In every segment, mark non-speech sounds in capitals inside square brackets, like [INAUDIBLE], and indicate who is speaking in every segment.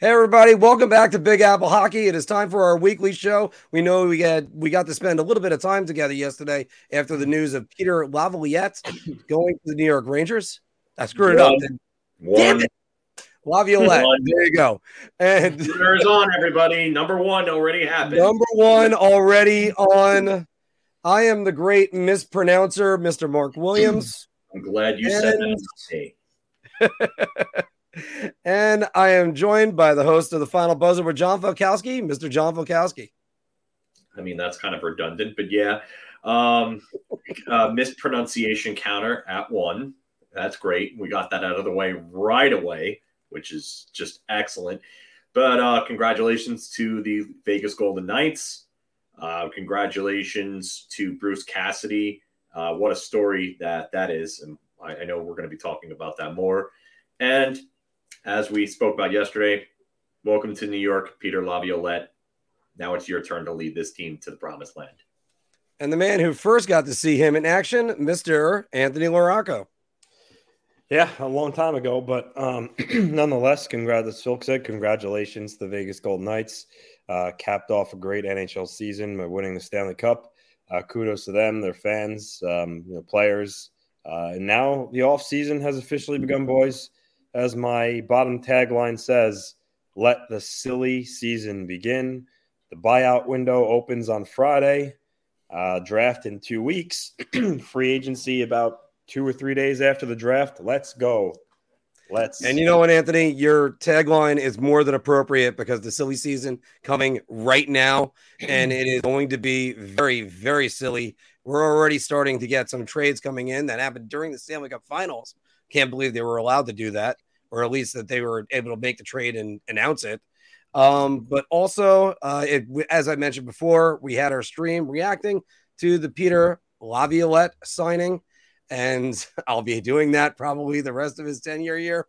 Speaker 1: Hey everybody, welcome back to Big Apple Hockey. It is time for our weekly show. We know we got we got to spend a little bit of time together yesterday after the news of Peter Laviolette going to the New York Rangers. I screwed it up. Damn it. Laviolette.
Speaker 2: One.
Speaker 1: There you go. And
Speaker 2: Dinner's on, everybody. Number one already happened.
Speaker 1: number one already on. I am the great mispronouncer, Mr. Marc Williams.
Speaker 2: I'm glad you said that. [LAUGHS]
Speaker 1: And I am joined by the host of the final buzzer with John Falkowski, Mr. John Falkowski.
Speaker 2: I mean, that's kind of redundant, but yeah. Um, uh, mispronunciation counter at one. That's great. We got that out of the way right away, which is just excellent. But uh, congratulations to the Vegas Golden Knights. Uh, congratulations to Bruce Cassidy. Uh, what a story that that is. And I, I know we're going to be talking about that more. And as we spoke about yesterday, welcome to New York, Peter Laviolette. Now it's your turn to lead this team to the promised land.
Speaker 1: And the man who first got to see him in action, Mr. Anthony Laraco.
Speaker 3: Yeah, a long time ago, but um, [CLEARS THROAT] nonetheless, congrats, as Phil said, congratulations to the Vegas Golden Knights. Uh, capped off a great NHL season by winning the Stanley Cup. Uh, kudos to them, their fans, um, you know, players. Uh, and now the off season has officially begun, boys. As my bottom tagline says, let the silly season begin. The buyout window opens on Friday. Uh, draft in two weeks. [CLEARS THROAT] Free agency about two or three days after the draft. Let's go. Let's.
Speaker 1: And you know what, Anthony? Your tagline is more than appropriate because the silly season coming right now, and it is going to be very, very silly. We're already starting to get some trades coming in that happened during the Stanley Cup Finals. Can't believe they were allowed to do that, or at least that they were able to make the trade and announce it. Um, but also, uh, it, as I mentioned before, we had our stream reacting to the Peter Laviolette signing, and [LAUGHS] I'll be doing that probably the rest of his 10 year year.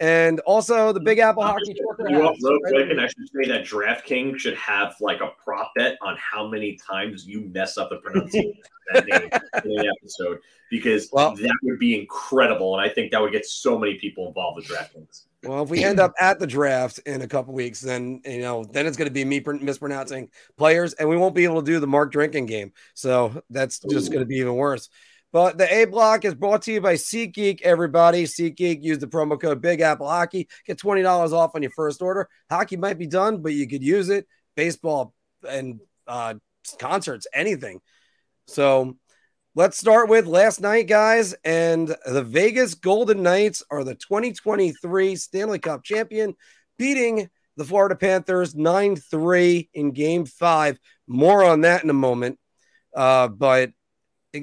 Speaker 1: And also the Big Apple Hockey Tour.
Speaker 2: You up real quick, and I should say that DraftKings should have like a prop bet on how many times you mess up the pronunciation of that name in an episode because
Speaker 1: Well-
Speaker 2: that would be incredible, and I think that would get so many people involved with DraftKings.
Speaker 1: Well, if we end up at the draft in a couple weeks, then you know, then it's going to be me mispronouncing players, and we won't be able to do the Marc drinking game. So that's just going to be even worse. But the A block is brought to you by SeatGeek. Everybody, SeatGeek. Use the promo code Big Apple Hockey. Get twenty dollars off on your first order. Hockey might be done, but you could use it. Baseball and uh, concerts, anything. So let's start with last night, guys. And the Vegas Golden Knights are the 2023 Stanley Cup champion, beating the Florida Panthers 9 3 in game five. More on that in a moment. Uh, but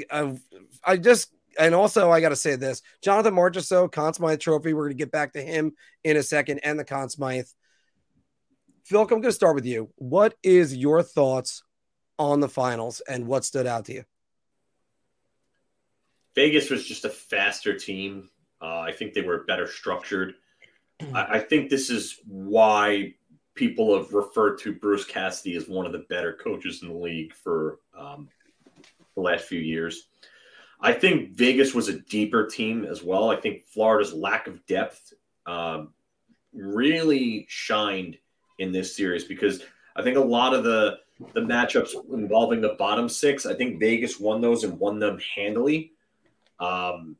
Speaker 1: I, I just, and also I got to say this Jonathan Marchessault, Conn Smythe Trophy. We're going to get back to him in a second and the Conn Smythe. Phil, I'm going to start with you. What is your thoughts on the finals and what stood out to you?
Speaker 2: Vegas was just a faster team. Uh, I think they were better structured. [CLEARS THROAT] I, I think this is why people have referred to Bruce Cassidy as one of the better coaches in the league for um, the last few years. I think Vegas was a deeper team as well. I think Florida's lack of depth um, really shined in this series because I think a lot of the the matchups involving the bottom six, I think Vegas won those and won them handily. Um,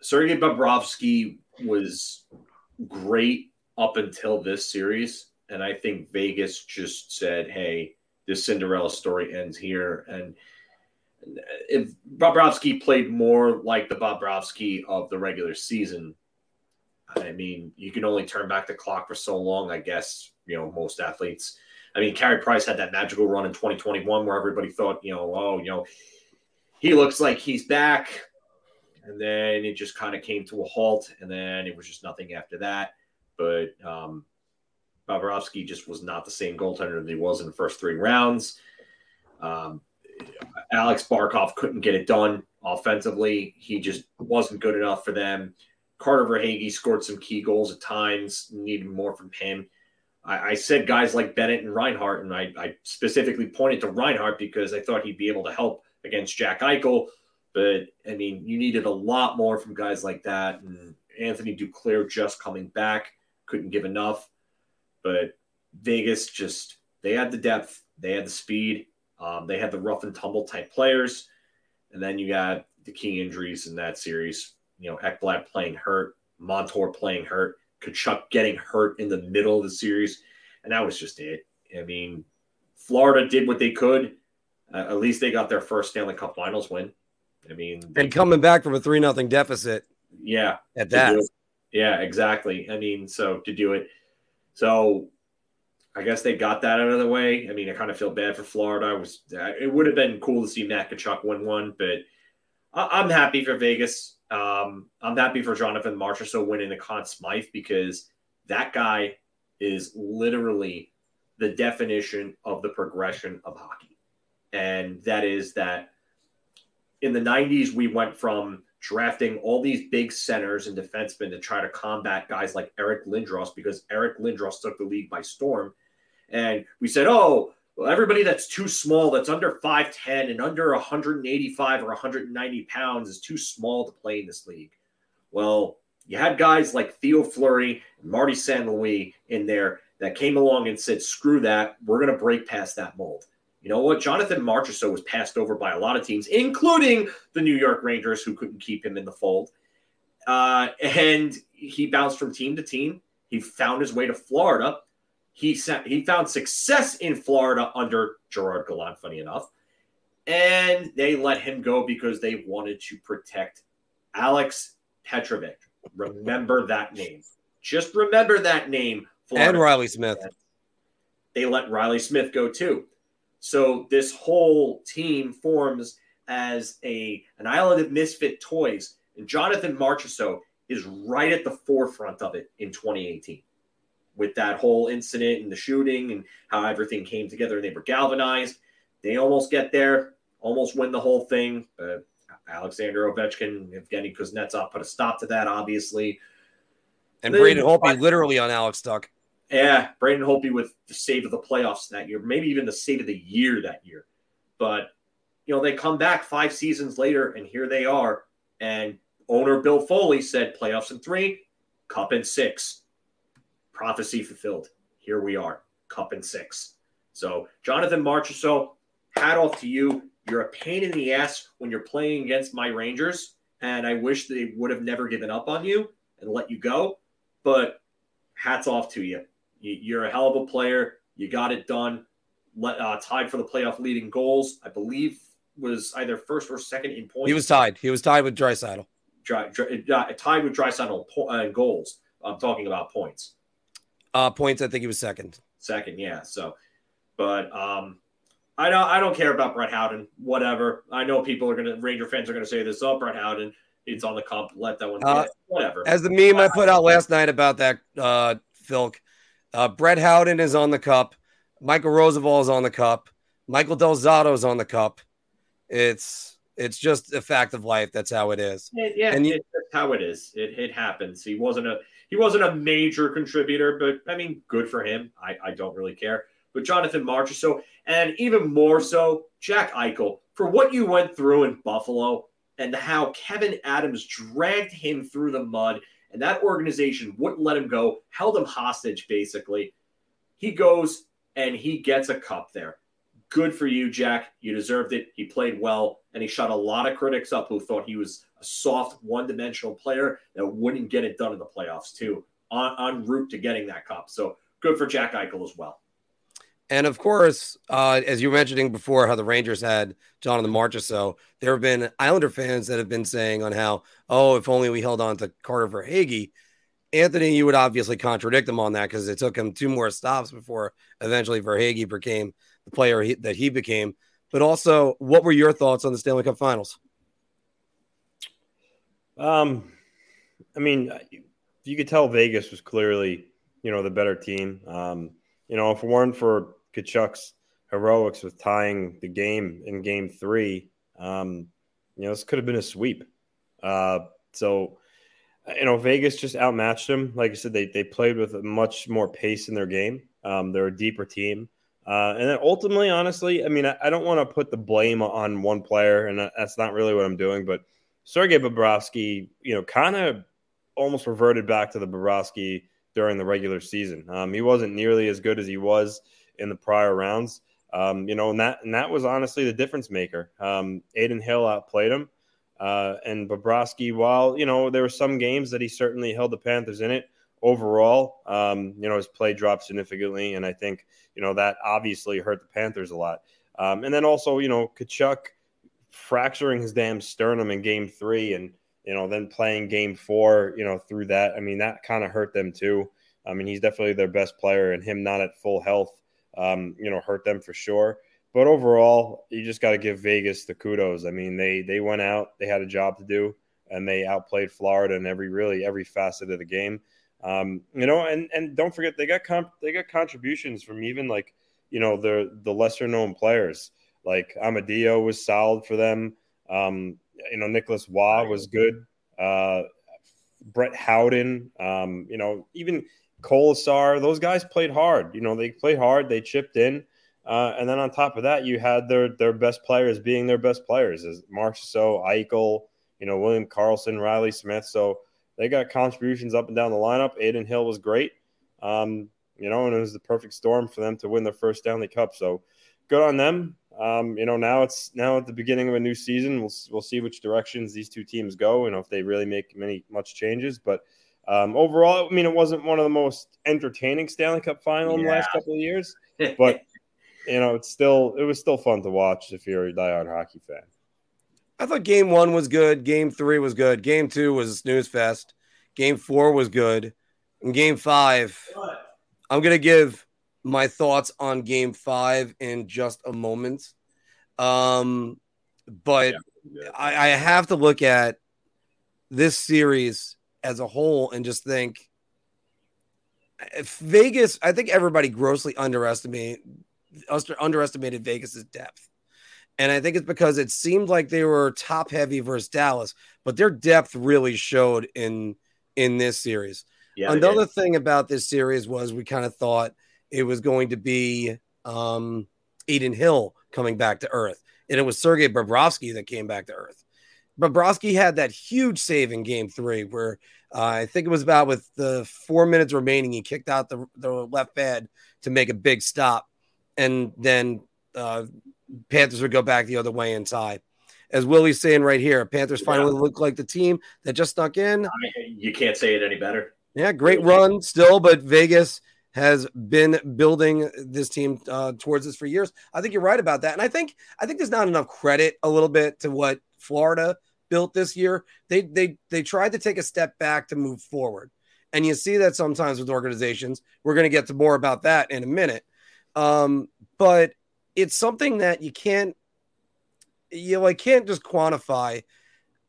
Speaker 2: Sergei Bobrovsky was great up until this series, and I think Vegas just said, "Hey, this Cinderella story ends here." And if Bobrovsky played more like the Bobrovsky of the regular season, I mean, you can only turn back the clock for so long, I guess. You know, most athletes. I mean, Carey Price had that magical run in 2021 where everybody thought, you know, oh, you know, he looks like he's back. And then it just kind of came to a halt. And then it was just nothing after that. But um, Bobrovsky just was not the same goaltender that he was in the first three rounds. Um, Alex Barkov couldn't get it done offensively. He just wasn't good enough for them. Carter Verhaeghe scored some key goals at times, needed more from him. I, I said guys like Bennett and Reinhart, and I, I, specifically pointed to Reinhart because I thought he'd be able to help against Jack Eichel. But I mean, you needed a lot more from guys like that. And Anthony Duclair just coming back couldn't give enough. but Vegas just they had the depth, they had the speed, um, they had the rough and tumble type players, and then you got the key injuries in that series. You know, Ekblad playing hurt, Montour playing hurt, Tkachuk getting hurt in the middle of the series, and that was just it. I mean, Florida did what they could. Uh, at least they got their first Stanley Cup Finals win. I mean,
Speaker 1: and coming back from a three nothing deficit.
Speaker 2: Yeah,
Speaker 1: at that.
Speaker 2: Yeah, exactly. I mean, so to do it, so I guess they got that out of the way. I mean, I kind of feel bad for Florida. I was it would have been cool to see Matt Tkachuk win one, but I, am happy for Vegas. Um, I'm happy for Jonathan Marchessault winning the Conn Smythe because that guy is literally the definition of the progression of hockey, and that is that in the 90s we went from drafting all these big centers and defensemen to try to combat guys like Eric Lindros because Eric Lindros took the league by storm. And we said, oh, well, everybody that's too small, that's under 5'10 and under 185 or 190 pounds is too small to play in this league. Well, you had guys like Theo Fleury and Marty St. Louis in there that came along and said, screw that. We're going to break past that mold. You know what? Jonathan Marchessault was passed over by a lot of teams, including the New York Rangers, who couldn't keep him in the fold. Uh, and he bounced from team to team. He found his way to Florida. He sent, he found success in Florida under Gerard Gallant, funny enough. And they let him go because they wanted to protect Alex Petrovic. Remember that name. Just remember that name.
Speaker 1: Florida. And Reilly Smith.
Speaker 2: They let Reilly Smith go too. So this whole team forms as a an island of misfit toys, and Jonathan Marchessault is right at the forefront of it in 2018 with that whole incident and the shooting and how everything came together and they were galvanized. They almost get there, almost win the whole thing. But Alexander Ovechkin, Evgeny Kuznetsov put a stop to that, obviously.
Speaker 1: And Braden Holtby literally on Alex Tuch.
Speaker 2: Yeah, Braden Holtby with the save of the playoffs that year, maybe even the save of the year that year. But you know, they come back five seasons later, and here they are. And owner Bill Foley said, "Playoffs in three, cup in six. Prophecy fulfilled. Here we are, cup and six. So Jonathan Marchessault, hat off to you. You're a pain in the ass when you're playing against my Rangers, and I wish they would have never given up on you and let you go. But hats off to you. You're a hell of a player. You got it done. Uh, tied for the playoff leading goals. I believe was either first or second in points.
Speaker 1: He was tied. He was tied with Draisaitl.
Speaker 2: Dry, dry, uh, tied with Draisaitl uh, goals. I'm talking about points.
Speaker 1: Uh, points. I think he was second.
Speaker 2: Second, yeah. So, but um, I don't. I don't care about Brett Howden. Whatever. I know people are gonna. Ranger fans are gonna say this. Oh, Brett Howden. It's on the comp. Let that one. Uh, whatever.
Speaker 1: As the meme I put out last night about that, uh, Phil, uh, Brett Howden is on the cup. Michael Roosevelt is on the cup. Michael Del Zotto is on the cup. It's it's just a fact of life. That's how it is.
Speaker 2: It, yeah, and you, that's how it is. It, it happens. He wasn't a he wasn't a major contributor, but I mean, good for him. I, I don't really care. But Jonathan March Marchessault, and even more so, Jack Eichel, for what you went through in Buffalo and how Kevyn Adams dragged him through the mud and that organization wouldn't let him go, held him hostage basically. He goes and he gets a cup there. Good for you, Jack. You deserved it. He played well, and he shut a lot of critics up who thought he was a soft, one dimensional player that wouldn't get it done in the playoffs, too, on, en route to getting that cup. So good for Jack Eichel as well.
Speaker 1: And of course, uh, as you were mentioning before, how the Rangers had Jonathan Marchessault, there have been Islander fans that have been saying on how, oh, if only we held on to Carter Verhaeghe. Anthony, you would obviously contradict him on that because it took him two more stops before eventually Verhaeghe became the player he, that he became. But also, what were your thoughts on the Stanley Cup Finals?
Speaker 3: Um, I mean, you could tell Vegas was clearly, you know, the better team. Um, you know, if it weren't for Tkachuk's heroics with tying the game in game three, um, you know, this could have been a sweep. Uh, so, you know, Vegas just outmatched them. Like I said, they, they played with much more pace in their game. Um, they're a deeper team. Uh, and then ultimately, honestly, I mean, I, I don't want to put the blame on one player, and that's not really what I'm doing. But Sergei Bobrovsky, you know, kind of almost reverted back to the Bobrovsky during the regular season. Um, he wasn't nearly as good as he was in the prior rounds. Um, you know, and that and that was honestly the difference maker. Um, Adin Hill outplayed him, uh, and Bobrovsky. While you know there were some games that he certainly held the Panthers in it, overall, um, you know, his play dropped significantly, and I think you know that obviously hurt the Panthers a lot. Um, and then also, you know, Tkachuk fracturing his damn sternum in Game Three, and you know, then playing Game Four, you know, through that. I mean, that kind of hurt them too. I mean, he's definitely their best player, and him not at full health um, you know, hurt them for sure. But overall, you just got to give Vegas the kudos. I mean, they they went out, they had a job to do, and they outplayed Florida in every really every facet of the game. Um, you know, and and don't forget they got comp- they got contributions from even like you know the the lesser known players like Amadio was solid for them. Um, you know, Nicolas Roy was good. Uh, Brett Howden, um, you know, even Kolesar, those guys played hard. You know, they played hard, they chipped in. Uh, and then on top of that, you had their their best players being their best players as So, Eichel, you know, William Karlsson, Reilly Smith. So they got contributions up and down the lineup. Adin Hill was great. Um, you know, and it was the perfect storm for them to win their first Stanley Cup. So good on them. Um, you know, now it's now at the beginning of a new season. We'll we'll see which directions these two teams go, and if they really make many much changes. But um, overall, I mean, it wasn't one of the most entertaining Stanley Cup final yeah. in the last couple of years, [LAUGHS] but you know, it's still it was still fun to watch if you're a diehard hockey fan.
Speaker 1: I thought Game One was good. Game Three was good. Game Two was a snooze fest. Game Four was good. And Game Five, I'm gonna give my thoughts on Game Five in just a moment. Um, but yeah, I, I have to look at this series as a whole and just think Vegas, I think everybody grossly underestimated underestimated Vegas's depth. And I think it's because it seemed like they were top heavy versus Dallas, but their depth really showed in in this series. Yeah, Another thing about this series was we kind of thought it was going to be um Adin Hill coming back to earth. And it was Sergei Bobrovsky that came back to earth. Bobrovsky had that huge save in game three where uh, I think it was about with the four minutes remaining, he kicked out the, the left pad to make a big stop. And then uh, Panthers would go back the other way and tie. As Willie's saying right here, Panthers finally yeah. look like the team that just snuck in. I
Speaker 2: mean, you can't say it any better.
Speaker 1: Yeah, great run still, but Vegas has been building this team uh, towards this for years. I think you're right about that, and I think I think there's not enough credit a little bit to what Florida built this year. They they they tried to take a step back to move forward. And you see that sometimes with organizations. We're going to get to more about that in a minute. Um, but it's something that you can't you like can't just quantify.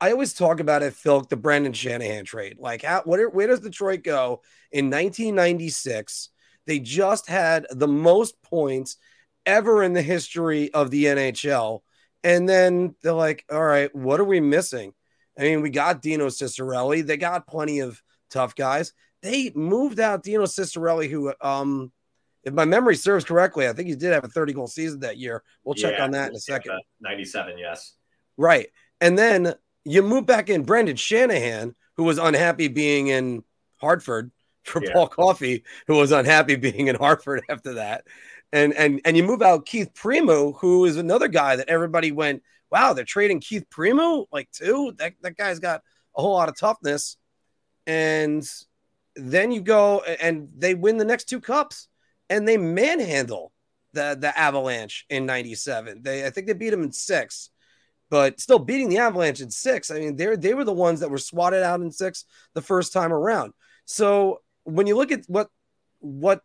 Speaker 1: I always talk about it, Phil, the Brendan Shanahan trade. Like, how, where, where does Detroit go in 1996? They just had the most points ever in the history of the NHL and then they're like, all right, what are we missing? I mean, we got Dino Ciccarelli. They got plenty of tough guys. They moved out Dino Ciccarelli, who, um, if my memory serves correctly, I think he did have a 30 goal season that year. We'll check yeah, on that in a second.
Speaker 2: 97, yes.
Speaker 1: Right. And then you move back in Brendan Shanahan, who was unhappy being in Hartford for yeah. Paul Coffey, who was unhappy being in Hartford after that and and and you move out Keith Primeau, who is another guy that everybody went, wow, they're trading Keith Primeau, like too. That that guy's got a whole lot of toughness, and then you go and they win the next two cups, and they manhandle the the Avalanche in '97. They I think they beat them in six. But still beating the Avalanche in six. I mean, they they were the ones that were swatted out in six the first time around. So when you look at what what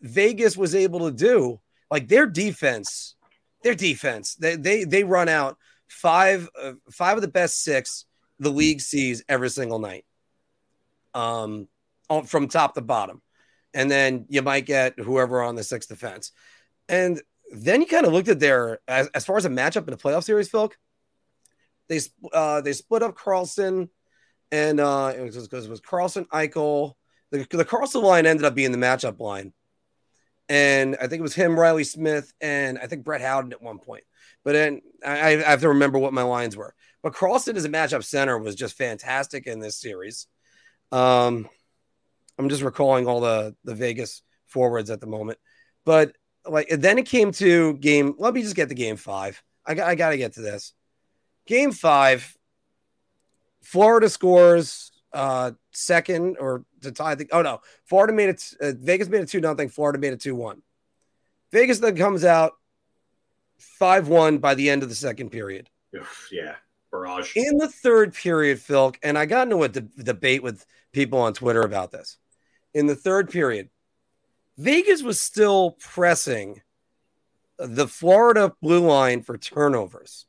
Speaker 1: Vegas was able to do, like their defense, their defense, they they they run out five uh, five of the best six the league sees every single night, um, from top to bottom, and then you might get whoever on the sixth defense, and then you kind of looked at their as, as far as a matchup in the playoff series, Phil. They uh, they split up Karlsson, and uh, it was because it was Karlsson Eichel. The, the Karlsson line ended up being the matchup line and I think it was him, Reilly Smith, and I think Brett Howden at one point. But then I, I have to remember what my lines were. But Karlsson as a matchup center was just fantastic in this series. Um, I'm just recalling all the the Vegas forwards at the moment. But like then it came to game. Let me just get to game five. I got I got to get to this. Game five. Florida scores uh second or to tie the oh no. Florida made it uh, vegas made it two nothing florida made it two one vegas then comes out five one by the end of the second period.
Speaker 2: Yeah. Barrage.
Speaker 1: In the third period phil and i got into a de- debate with people on twitter about this. In the third period vegas was still pressing the florida blue line for turnovers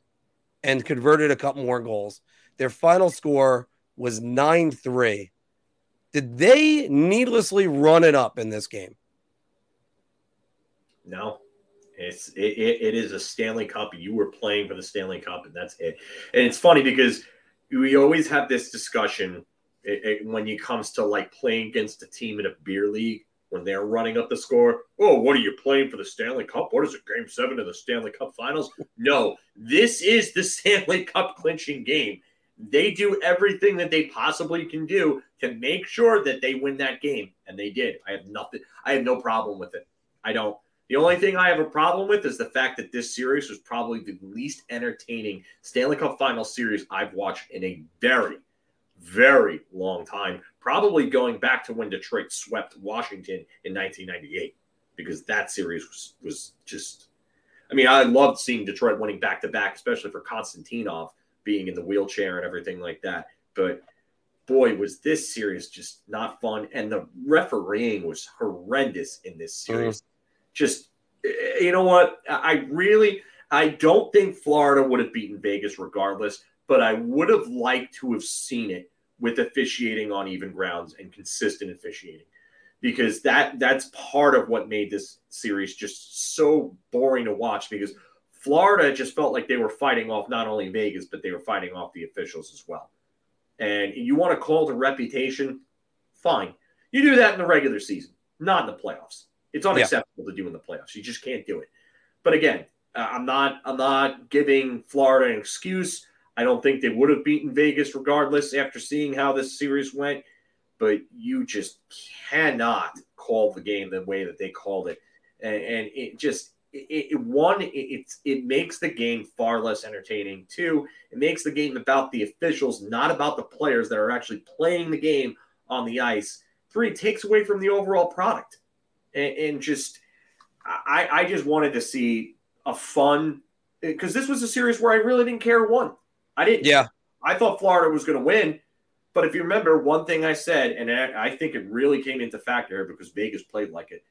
Speaker 1: and converted a couple more goals their final score was 9 3. Did they needlessly run it up in this game?
Speaker 2: No. It's it, it is a Stanley Cup. You were playing for the Stanley Cup, and that's it. And it's funny because we always have this discussion it, it, when it comes to like playing against a team in a beer league when they're running up the score. Oh, what are you playing for the Stanley Cup? What is it, game seven of the Stanley Cup finals? No, this is the [LAUGHS] Stanley Cup clinching game. They do everything that they possibly can do to make sure that they win that game. And they did. I have nothing, I have no problem with it. I don't. The only thing I have a problem with is the fact that this series was probably the least entertaining Stanley Cup final series I've watched in a very, very long time. Probably going back to when Detroit swept Washington in 1998, because that series was, was just. I mean, I loved seeing Detroit winning back to back, especially for Konstantinov being in the wheelchair and everything like that. But boy, was this series just not fun. And the refereeing was horrendous in this series. Mm. Just, you know what? I really, I don't think Florida would have beaten Vegas regardless, but I would have liked to have seen it with officiating on even grounds and consistent officiating because that that's part of what made this series just so boring to watch because Florida just felt like they were fighting off not only Vegas, but they were fighting off the officials as well. And you want to call a reputation? Fine. You do that in the regular season, not in the playoffs. It's unacceptable yeah. to do in the playoffs. You just can't do it. But again, uh, I'm not I'm not giving Florida an excuse. I don't think they would have beaten Vegas regardless after seeing how this series went. But you just cannot call the game the way that they called it, and, and it just it, it, one it, it's it makes the game far less entertaining. Two it makes the game about the officials not about the players that are actually playing the game on the ice. Three takes away from the overall product. And, and just i i just wanted to see a fun because this was a series where i really didn't care won i didn't
Speaker 1: yeah
Speaker 2: i thought florida was going to win but if you remember one thing i said and I, think it really came into factor because vegas played like it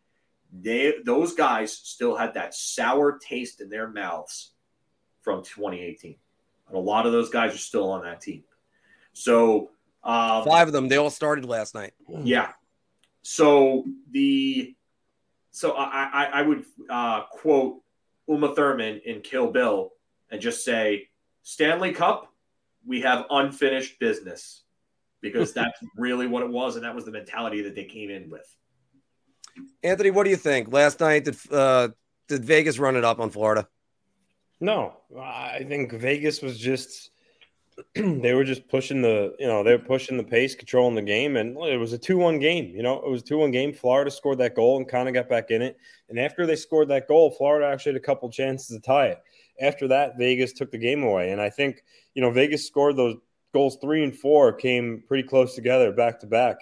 Speaker 2: they those guys still had that sour taste in their mouths from 2018. And a lot of those guys are still on that team. So um,
Speaker 1: five of them, they all started last night.
Speaker 2: Yeah. So the so I I, I would uh, quote Uma Thurman in Kill Bill and just say Stanley Cup, we have unfinished business because [LAUGHS] that's really what it was, and that was the mentality that they came in with.
Speaker 1: Anthony, what do you think? Last night, did uh, did Vegas run it up on Florida?
Speaker 3: No, I think Vegas was just [CLEARS THROAT] they were just pushing the you know they were pushing the pace, controlling the game, and it was a two-one game. You know, it was a two-one game. Florida scored that goal and kind of got back in it. And after they scored that goal, Florida actually had a couple chances to tie it. After that, Vegas took the game away, and I think you know Vegas scored those goals three and four came pretty close together back to back,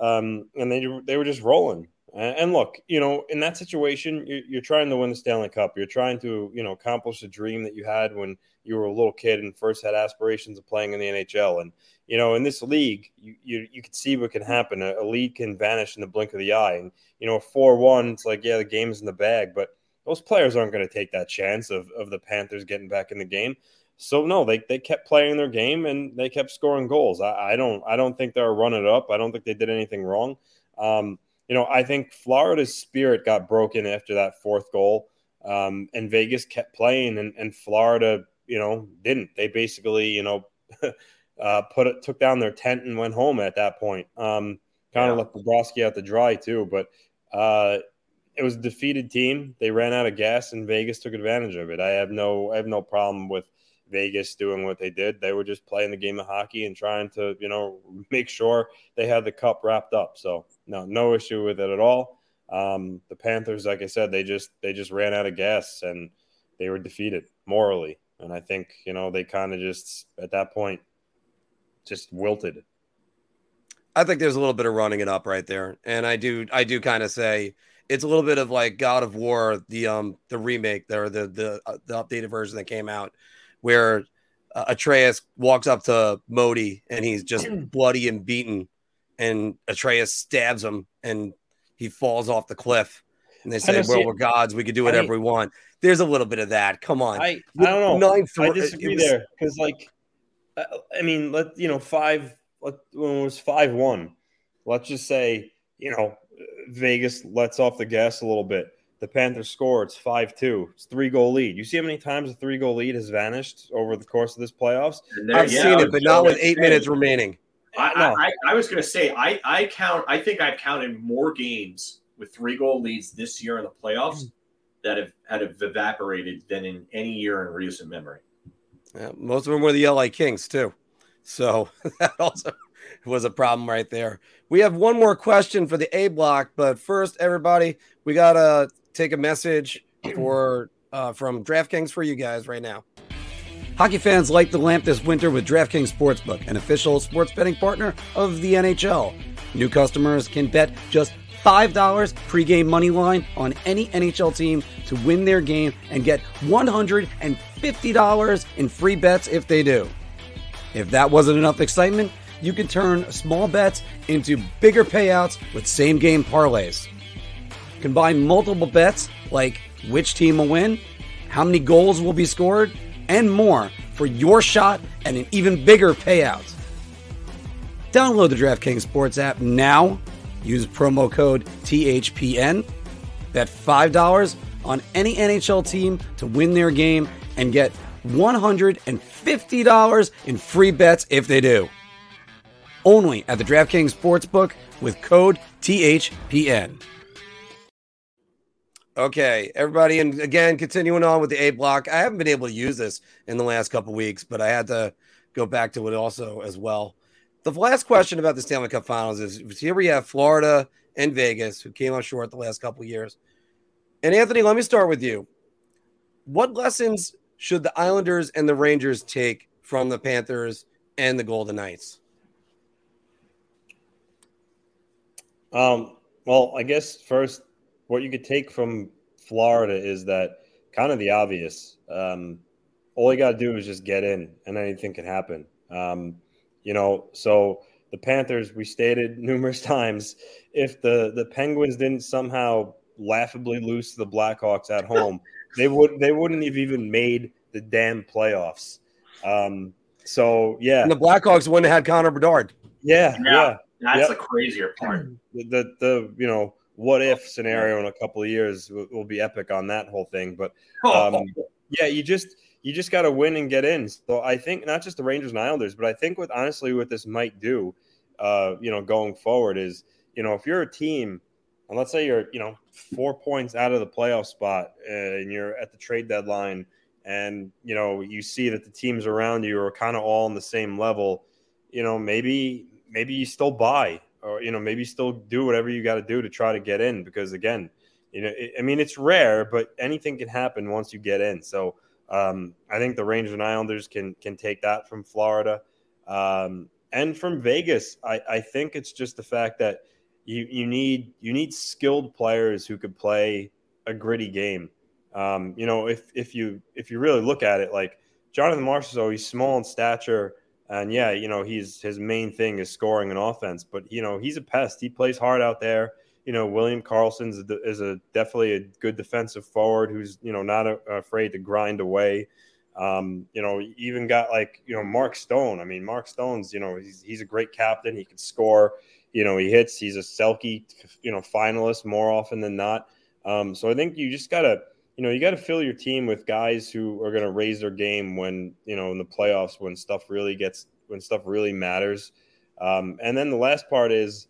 Speaker 3: um, and they they were just rolling. And look, you know, in that situation, you're trying to win the Stanley Cup. You're trying to, you know, accomplish a dream that you had when you were a little kid and first had aspirations of playing in the NHL. And you know, in this league, you you, you can see what can happen. A, a lead can vanish in the blink of the eye. And you know, four one, it's like yeah, the game's in the bag, but those players aren't going to take that chance of of the Panthers getting back in the game. So no, they, they kept playing their game and they kept scoring goals. I, I don't I don't think they're running up. I don't think they did anything wrong. Um, you know, I think Florida's spirit got broken after that fourth goal. Um, and Vegas kept playing, and, and Florida, you know, didn't. They basically, you know, [LAUGHS] uh, put it, took down their tent and went home at that point. Um, kind of yeah. left Bobrovsky out to dry too, but uh, it was a defeated team. They ran out of gas, and Vegas took advantage of it. I have no, I have no problem with Vegas doing what they did. They were just playing the game of hockey and trying to, you know, make sure they had the cup wrapped up. So no, no issue with it at all. Um, the Panthers, like I said, they just they just ran out of gas and they were defeated morally. And I think you know they kind of just at that point just wilted.
Speaker 1: I think there's a little bit of running it up right there, and I do I do kind of say it's a little bit of like God of War, the um the remake there, the the uh, the updated version that came out, where uh, Atreus walks up to Modi and he's just [CLEARS THROAT] bloody and beaten, and Atreus stabs him and he falls off the cliff. And they say, "Well, we're gods; we could do whatever I, we want." There's a little bit of that. Come on,
Speaker 3: I I don't know. Nine I disagree was, there because, like, uh, I mean, let you know, five let, when it was five one. Let's just say, you know, Vegas lets off the gas a little bit. The Panthers score. It's five two. It's three goal lead. You see how many times a three goal lead has vanished over the course of this playoffs?
Speaker 1: There, I've yeah, seen it, but not with eight minutes remaining.
Speaker 2: I, no. I, I, was going to say I, I count. I think I've counted more games with three goal leads this year in the playoffs that have, have evaporated than in any year in recent memory.
Speaker 1: Yeah, most of them were the LA Kings too, so [LAUGHS] that also [LAUGHS] was a problem right there. We have one more question for the A block, but first, everybody, we gotta take a message for uh, from DraftKings for you guys right now. Hockey fans light the lamp this winter with DraftKings Sportsbook, an official sports betting partner of the NHL. New customers can bet just $5 pregame money line on any NHL team to win their game and get $150 in free bets if they do. If that wasn't enough excitement, you can turn small bets into bigger payouts with same game parlays. Combine multiple bets like which team will win, how many goals will be scored, and more for your shot at an even bigger payout. Download the DraftKings Sports app now. Use promo code THPN. Bet $5 on any NHL team to win their game and get $150 in free bets if they do only at the DraftKings Sportsbook with code THPN. Okay, everybody, and again, continuing on with the A block. I haven't been able to use this in the last couple weeks, but I had to go back to it also as well. The last question about the Stanley Cup Finals is here we have Florida and Vegas, who came up short the last couple years. And Anthony, let me start with you. What lessons should the Islanders and the Rangers take from the Panthers and the Golden Knights?
Speaker 3: Um, well, I guess first, what you could take from Florida is that kind of the obvious. Um, all you got to do is just get in, and anything can happen. Um, you know, so the Panthers, we stated [LAUGHS] numerous times, if the the Penguins didn't somehow laughably lose to the Blackhawks at home, [LAUGHS] they would they wouldn't have even made the damn playoffs. Um, so yeah,
Speaker 1: and the Blackhawks wouldn't have had Connor Bedard.
Speaker 3: Yeah, yeah, yeah.
Speaker 2: That's yep. the crazier part.
Speaker 3: The, [CLEARS THROAT] the, the you know what if scenario in a couple of years will, will be epic on that whole thing. But [LAUGHS] um, yeah, you just you just got to win and get in. So I think not just the Rangers and Islanders, but I think what honestly what this might do, uh, you know, going forward is you know if you're a team, and let's say you're you know four points out of the playoff spot and you're at the trade deadline, and you know you see that the teams around you are kind of all on the same level. You know, maybe maybe you still buy or you know maybe still do whatever you got to do to try to get in because again you know it, i mean it's rare but anything can happen once you get in. So um, i think the rangers and islanders can can take that from florida. Um, and from vegas I, I think it's just the fact that you you need you need skilled players who could play a gritty game. Um, you know if if you if you really look at it like jonathan marchessault he's small in stature and yeah, you know, he's his main thing is scoring and offense, but you know, he's a pest. He plays hard out there. You know, William Karlsson's a, is a definitely a good defensive forward who's you know not a, afraid to grind away. Um, you know, even got like you know Mark Stone. I mean, Mark Stone's you know he's he's a great captain. He can score. You know, he hits. He's a Selke you know finalist more often than not. Um, so I think you just gotta you know, you got to fill your team with guys who are going to raise their game when, you know, in the playoffs, when stuff really gets, when stuff really matters. Um, and then the last part is,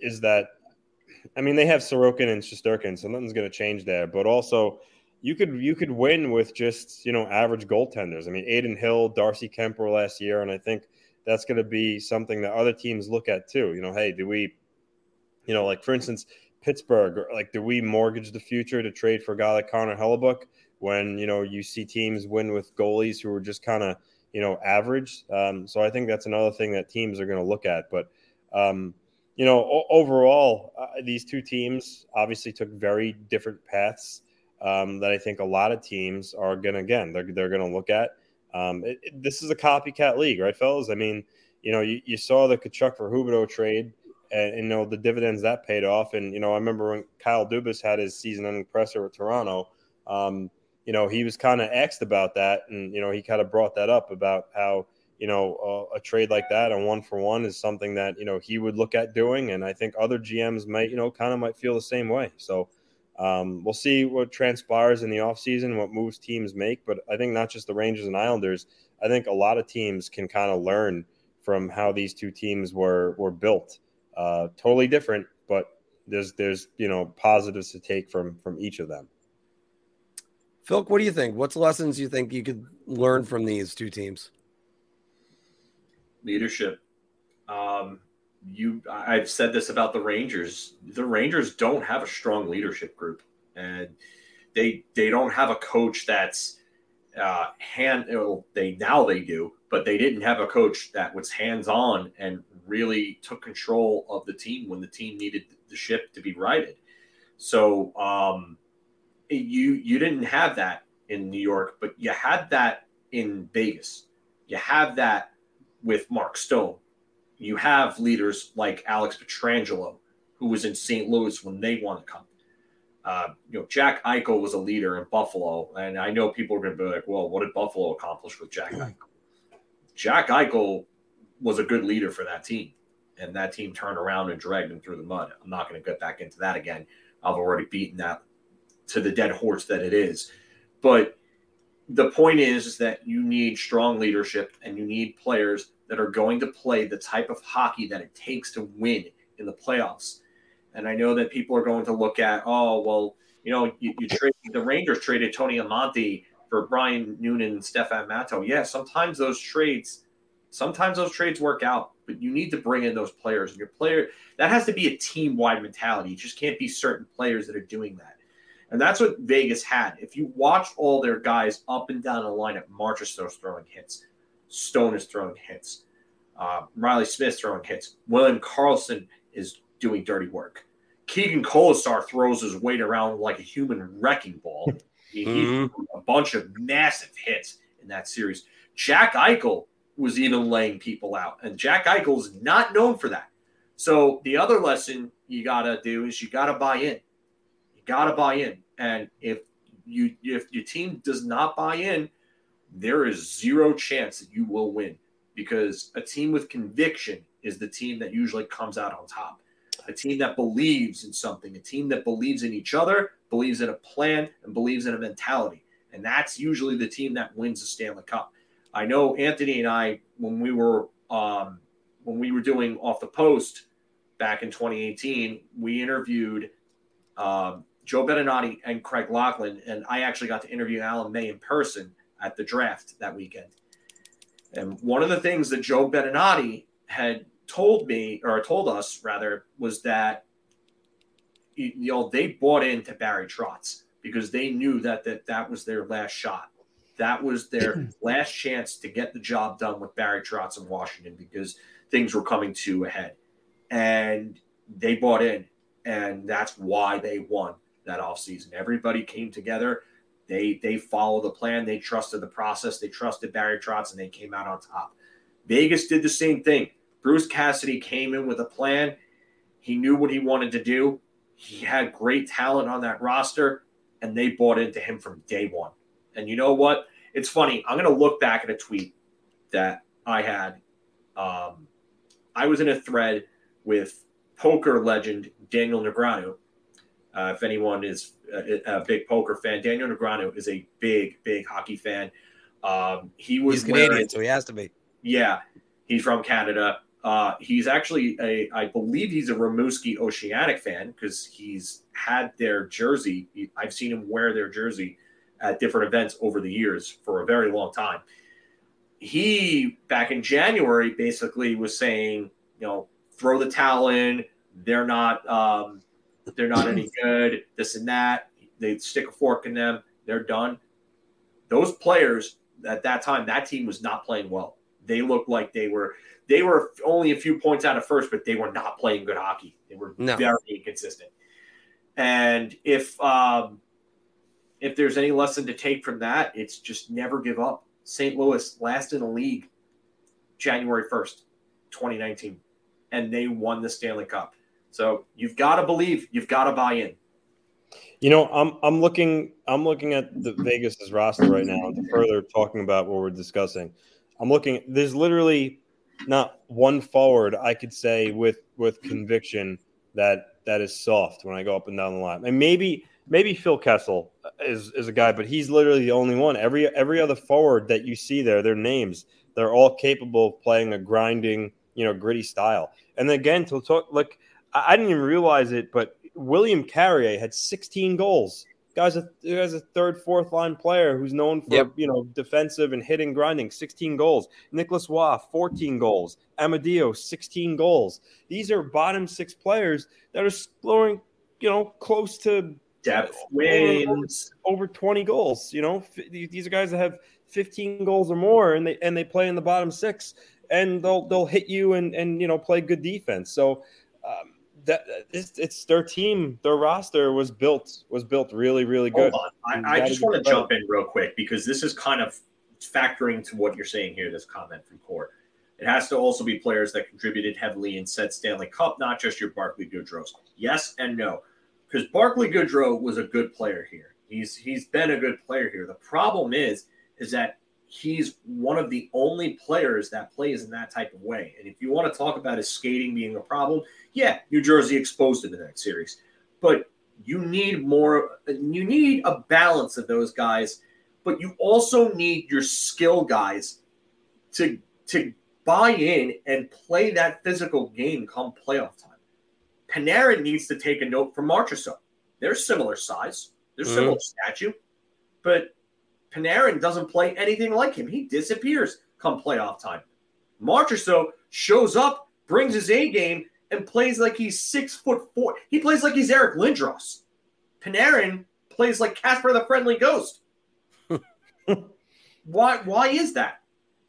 Speaker 3: is that, I mean, they have Sorokin and Shesterkin, so nothing's going to change there. But also, you could you could win with just you know average goaltenders. I mean, Adin Hill, Darcy Kuemper last year, and I think that's going to be something that other teams look at too. You know, hey, do we, you know, like for instance, Pittsburgh, like do we mortgage the future to trade for a guy like Connor Hellebuyck when you know you see teams win with goalies who are just kind of you know average? Um, so I think that's another thing that teams are going to look at, but. Um, you know, o- overall, uh, these two teams obviously took very different paths um, that I think a lot of teams are going to, again, they're, they're going to look at. Um, it, it, this is a copycat league, right, fellas? I mean, you know, you, you saw the Tkachuk for Huberdeau trade and, you know, the dividends that paid off. And, you know, I remember when Kyle Dubas had his season ending presser with Toronto, um, you know, he was kind of asked about that. And, you know, he kind of brought that up about how, you know, a trade like that, a one for one, is something that you know he would look at doing, and I think other GMs might, you know, kind of might feel the same way. So um, we'll see what transpires in the offseason, what moves teams make. But I think not just the Rangers and Islanders, I think a lot of teams can kind of learn from how these two teams were were built. Uh, totally different, but there's there's you know positives to take from from each of them.
Speaker 1: Phil, what do you think? What's lessons you think you could learn from these two teams?
Speaker 2: leadership. Um, you, I've said this about the Rangers. The Rangers don't have a strong leadership group, and they they don't have a coach that's uh, hand. They now they do, but they didn't have a coach that was hands on and really took control of the team when the team needed the ship to be righted. So um, you you didn't have that in New York, but you had that in Vegas. You have that with Mark Stone. You have leaders like Alex Pietrangelo, who was in St. Louis when they won the cup. Uh, you know, Jack Eichel was a leader in Buffalo, and I know people are going to be like, "Well, what did Buffalo accomplish with Jack Eichel?" Jack Eichel was a good leader for that team, and that team turned around and dragged him through the mud. I'm not going to get back into that again. I've already beaten that to the dead horse that it is, but the point is, is that you need strong leadership and you need players that are going to play the type of hockey that it takes to win in the playoffs. And I know that people are going to look at, oh, well, you know, you, you trade the Rangers traded Tony Amonte for Brian Noonan and Stefan Matteau. Yeah, sometimes those trades, sometimes those trades work out, but you need to bring in those players. And your player that has to be a team wide mentality. It just can't be certain players that are doing that. And that's what Vegas had. If you watch all their guys up and down the lineup, Marchessault's throwing hits, Stone is throwing hits, uh, Reilly Smith throwing hits, William Karlsson is doing dirty work. Keegan Kolesar throws his weight around like a human wrecking ball. [LAUGHS] He, mm-hmm. a bunch of massive hits in that series. Jack Eichel was even laying people out, and Jack Eichel is not known for that. So the other lesson you gotta do is you gotta buy in You got to buy in. And if you if your team does not buy in, there is zero chance that you will win because a team with conviction is the team that usually comes out on top. A team that believes in something, a team that believes in each other, believes in a plan, and believes in a mentality. And that's usually the team that wins the Stanley Cup. I know Anthony and I, when we were um, when we were doing off the post back in 2018, we interviewed um, Joe Beninati and Craig Laughlin, and I actually got to interview Alan May in person at the draft that weekend. And one of the things that Joe Beninati had told me, or told us rather, was that you know they bought into Barry Trotz because they knew that that that was their last shot. That was their [CLEARS THROAT] last chance to get the job done with Barry Trotz in Washington because things were coming to a head, and they bought in, and that's why they won that offseason. Everybody came together. They they followed the plan. They trusted the process. They trusted Barry Trotz, and they came out on top. Vegas did the same thing. Bruce Cassidy came in with a plan. He knew what he wanted to do. He had great talent on that roster, and they bought into him from day one. And you know what? It's funny. I'm going to look back at a tweet that I had. Um, I was in a thread with poker legend Daniel Negreanu, uh, if anyone is a, a, big poker fan, Daniel Negreanu is a big, big hockey fan. Um, he was
Speaker 1: he's Canadian, wearing, so he has to be.
Speaker 2: Yeah, he's from Canada. Uh, he's actually a, I believe he's a Rimouski Oceanic fan because he's had their jersey. He, I've seen him wear their jersey at different events over the years for a very long time. He back in January basically was saying, you know, throw the towel in. They're not um, they're not any [CLEARS THROAT] good. This and that. They stick a fork in them. They're done. Those players at that time, that team was not playing well. They looked like they were they were only a few points out of first, but they were not playing good hockey. They were no. very inconsistent. And if um, if there's any lesson to take from that, it's just never give up. St. Louis last in the league January 1st, 2019, and they won the Stanley Cup. So you've got to believe, you've got to buy in.
Speaker 3: You know, I'm I'm looking I'm looking at the Vegas's roster right now to further talking about what we're discussing. I'm looking there's literally not one forward I could say with with conviction that that is soft when I go up and down the line. And maybe maybe Phil Kessel is is a guy, but he's literally the only one. Every every other forward that you see there, their names, they're all capable of playing a grinding, you know, gritty style. And again, to talk like I didn't even realize it, but William Carrier had 16 goals. Guys, a, guy's a third, fourth line player who's known for yep. you know defensive and hitting, grinding. 16 goals. Nicolas Roy, 14 goals. Amadio, 16 goals. These are bottom six players that are scoring, you know, close to
Speaker 2: depth wins
Speaker 3: over, over 20 goals. You know, these are guys that have 15 goals or more, and they and they play in the bottom six, and they'll they'll hit you and and you know play good defense. So. Um, that it's, it's, their team, their roster was built was built really really good.
Speaker 2: I, I just want to jump in real quick because this is kind of factoring to what you're saying here. This comment from Court. It has to also be players that contributed heavily in said Stanley Cup, not just your Barclay Goodrows. Yes and no, because Barclay Goodrow was a good player here. He's he's been a good player here. The problem is is that he's one of the only players that plays in that type of way. And if you want to talk about his skating being a problem, yeah, New Jersey exposed him in that series. But you need more, you need a balance of those guys, but you also need your skill guys to to buy in and play that physical game come playoff time. Panarin needs to take a note from Marchessault. They're similar size, they're mm-hmm. similar statue, but Panarin doesn't play anything like him. He disappears come playoff time. Marchessault shows up, brings his A game, and plays like he's six foot four. He plays like he's Eric Lindros. Panarin plays like Casper the Friendly Ghost. [LAUGHS] why? Why is that?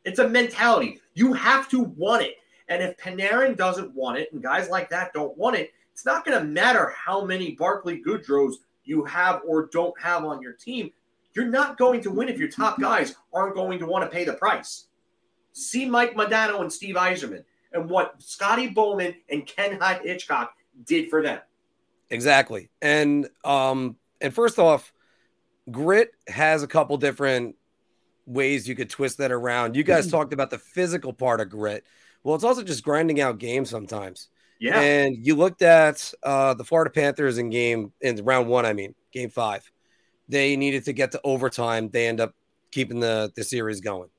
Speaker 2: It's a mentality. You have to want it. And if Panarin doesn't want it, and guys like that don't want it, it's not going to matter how many Barclay Goodrows you have or don't have on your team. You're not going to win if your top guys aren't going to want to pay the price. See Mike Modano and Steve Yzerman and what Scotty Bowman and Ken Hitchcock did for them.
Speaker 1: Exactly. And um and first off, grit has a couple different ways you could twist that around. You guys talked about the physical part of grit. Well, it's also just grinding out games sometimes.
Speaker 2: Yeah.
Speaker 1: And you looked at uh, the Florida Panthers in game in round one, I mean, game five. They needed to get to overtime. They end up keeping the, the series going.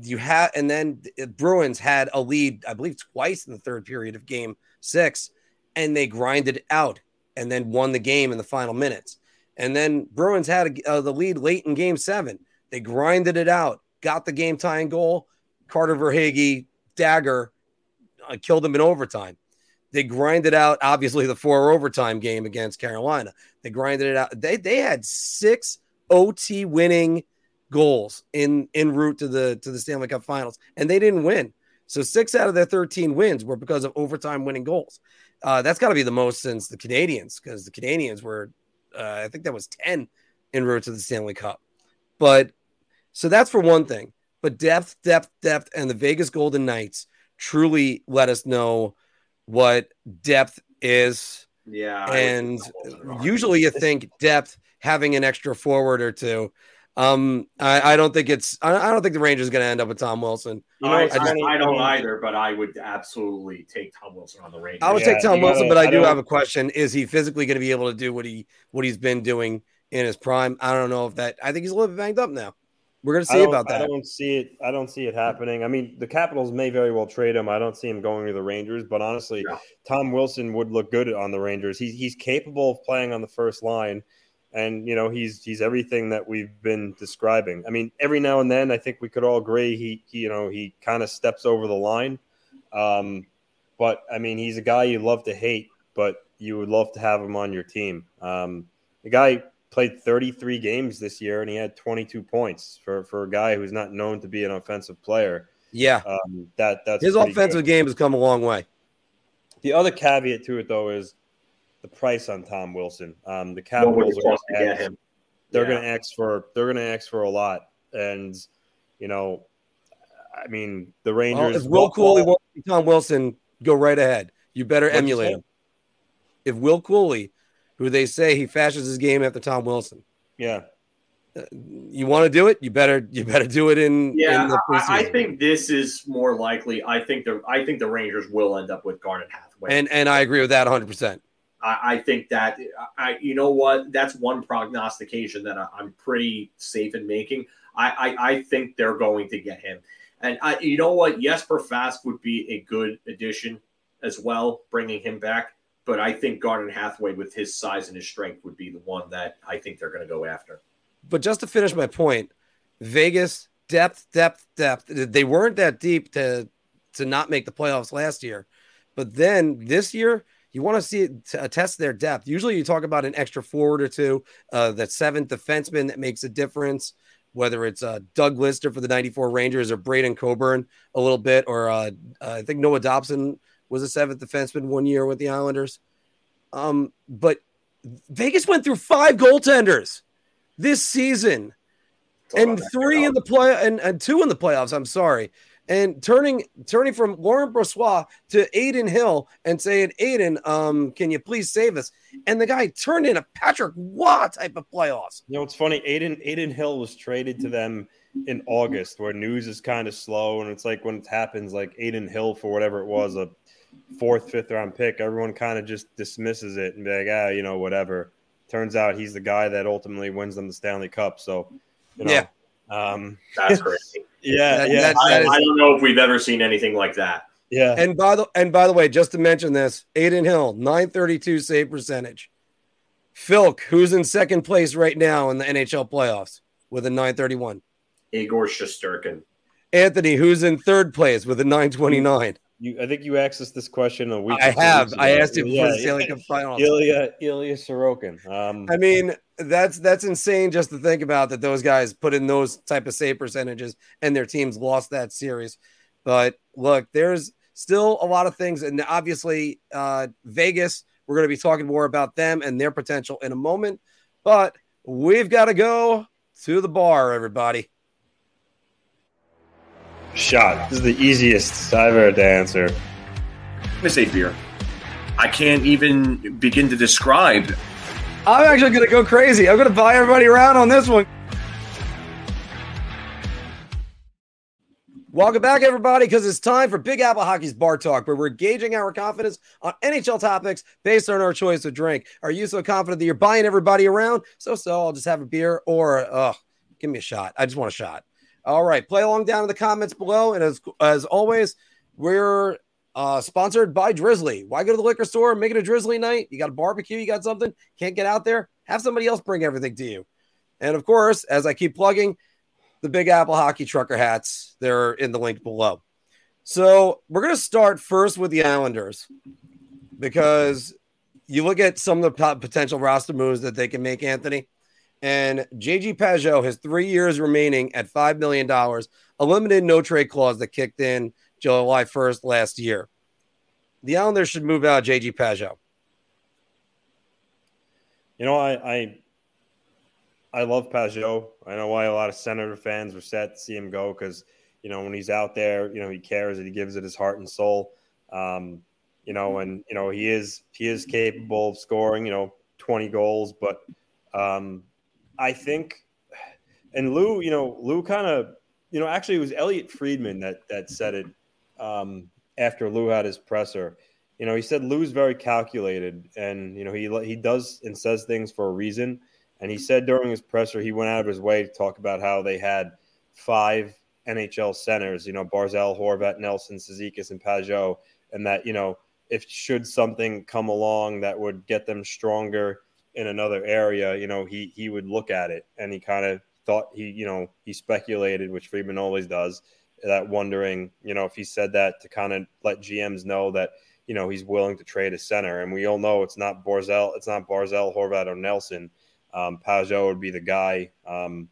Speaker 1: You had, and then the Bruins had a lead, I believe, twice in the third period of game six, and they grinded out and then won the game in the final minutes. And then Bruins had a, uh, the lead late in game seven. They grinded it out, got the game tying goal. Carter Verhaeghe dagger uh, killed them in overtime. They grinded out, obviously, the four overtime game against Carolina. They grinded it out. They they had six OT winning goals in en route to the to the Stanley Cup Finals, and they didn't win. So six out of their 13 wins were because of overtime winning goals. Uh, that's got to be the most since the Canadiens, because the Canadiens were, uh, I think that was 10 in route to the Stanley Cup. But so that's for one thing. But depth, depth, depth, and the Vegas Golden Knights truly let us know what depth is.
Speaker 2: Yeah.
Speaker 1: And usually you think depth having an extra forward or two. Um, I, I don't think it's I, I don't think the Rangers going to end up with Tom Wilson.
Speaker 2: You know, I, I, I, don't either, but I would absolutely take Tom Wilson on the Rangers.
Speaker 1: I would yeah, take Tom Wilson, gotta, but I, do have a question: Is he physically going to be able to do what he what he's been doing in his prime? I don't know if that. I think he's a little bit banged up now. We're going to see about that.
Speaker 3: I don't see it. I don't see it happening. I mean, the Capitals may very well trade him. I don't see him going to the Rangers, but honestly, Tom Wilson would look good on the Rangers. He's he's capable of playing on the first line. and you know he's he's everything that we've been describing. I mean, every now and then, I think we could all agree he, he you know he kind of steps over the line. Um, but I mean, he's a guy you love to hate, but you would love to have him on your team. Um, the guy played 33 games this year and he had 22 points for for a guy who's not known to be an offensive player.
Speaker 1: Yeah,
Speaker 3: um, that that's
Speaker 1: his offensive good. game has come a long way.
Speaker 3: The other caveat to it, though, is the price on Tom Wilson. Um, the Capitals are going to get him. They're yeah. going to ask for they're going to ask for a lot, and you know, I mean, the Rangers.
Speaker 1: Well, if Will Cuylle wants Tom Wilson, go right ahead. You better What'd emulate him. If Will Cuylle, who they say he fashions his game after Tom Wilson,
Speaker 3: yeah,
Speaker 1: you want to do it, you better you better do it in.
Speaker 2: Yeah,
Speaker 1: in
Speaker 2: I, I, think this is more likely. I think the I think the Rangers will end up with Garnet Hathaway,
Speaker 1: and and I agree with that 100. percent
Speaker 2: I, I think that I, you know what, that's one prognostication that I, am pretty safe in making. I, I, I think they're going to get him, and I, you know what, Jesper Fast would be a good addition as well, bringing him back. But I think Garnet Hathaway, with his size and his strength, would be the one that I think they're going to go after.
Speaker 1: But just to finish my point, Vegas depth, depth, depth. They weren't that deep to to not make the playoffs last year, but then this year you want to see it to test their depth. Usually, you talk about an extra forward or two, uh, that seventh defenseman that makes a difference. Whether it's uh, Doug Lidster for the '94 Rangers or Braden Coburn a little bit, or uh, I think Noah Dobson was a seventh defenseman one year with the Islanders. Um, but Vegas went through five goaltenders this season, and three in the play and, and two in the playoffs. I'm sorry and turning turning from Laurent Brossoit to Adin Hill and saying, Adin, um, can you please save us? And the guy turned in a Patrick Roy type of playoffs.
Speaker 3: You know, it's funny. Adin Adin Hill was traded to them in August, where news is kind of slow, and it's like when it happens, like Adin Hill for whatever it was, a fourth, fifth round pick, everyone kind of just dismisses it and be like, ah, you know, whatever. Turns out he's the guy that ultimately wins them the Stanley Cup. So, you know,
Speaker 1: yeah.
Speaker 2: Um, That's [LAUGHS] crazy.
Speaker 3: yeah,
Speaker 2: that,
Speaker 3: yeah.
Speaker 2: That, I, I, don't know if we've ever seen anything like that.
Speaker 3: Yeah.
Speaker 1: And by the and by the way, just to mention this, Adin Hill, 932 save percentage. Filk, who's in second place right now in the NHL playoffs with a 931.
Speaker 2: Igor Shesterkin.
Speaker 1: Anthony, who's in third place with a 929.
Speaker 3: You, I think you asked us this question a week.
Speaker 1: I have. I asked yeah, for the Stanley Cup Finals.
Speaker 3: Ilya Ilya Sorokin. Um,
Speaker 1: I mean, that's that's insane just to think about that those guys put in those type of save percentages and their teams lost that series. But look, there's still a lot of things, and obviously uh, Vegas. We're going to be talking more about them and their potential in a moment. But we've got to go to the bar, everybody
Speaker 3: shot. This is the easiest I've ever to answer.
Speaker 2: Miss a beer. I can't even begin to describe.
Speaker 1: I'm actually going to go crazy. I'm going to buy everybody around on this one. Welcome back, everybody, because it's time for Big Apple Hockey's Bar Talk, where we're gauging our confidence on NHL topics based on our choice of drink. Are you so confident that you're buying everybody around? So, so I'll just have a beer or, oh, give me a shot. I just want a shot. All right, play along down in the comments below. And as as always, we're uh, sponsored by Drizly. Why go to the liquor store, make it a Drizly night? You got a barbecue, you got something, can't get out there, have somebody else bring everything to you. And of course, as I keep plugging, the Big Apple Hockey Trucker hats, they're in the link below. So we're going to start first with the Islanders because you look at some of the potential roster moves that they can make, Anthony. And JG Pageau has three years remaining at $5 million, a limited no trade clause that kicked in July 1st last year. The Islanders should move out JG Pageau.
Speaker 3: You know, I, I I love Pageau. I know why a lot of Senator fans were set to see him go because you know when he's out there, you know he cares and he gives it his heart and soul. Um, you know, and you know he is he is capable of scoring. You know, twenty goals, but um, I think, and Lou, you know, Lou kind of, you know, actually it was Elliotte Friedman that that said it um, after Lou had his presser. You know, he said Lou's very calculated, and you know he he does and says things for a reason. And he said during his presser, he went out of his way to talk about how they had five NHL centers, you know, Barzal, Horvat, Nelson, Cizikas, and Pageau, and that, you know, if should something come along that would get them stronger in another area, you know, he he would look at it and he kind of thought he, you know, he speculated, which Friedman always does, that wondering, you know, if he said that to kind of let GMs know that, you know, he's willing to trade a center. And we all know it's not Barzal, it's not Barzal, Horvat, or Nelson. Um, Pageau would be the guy. Um,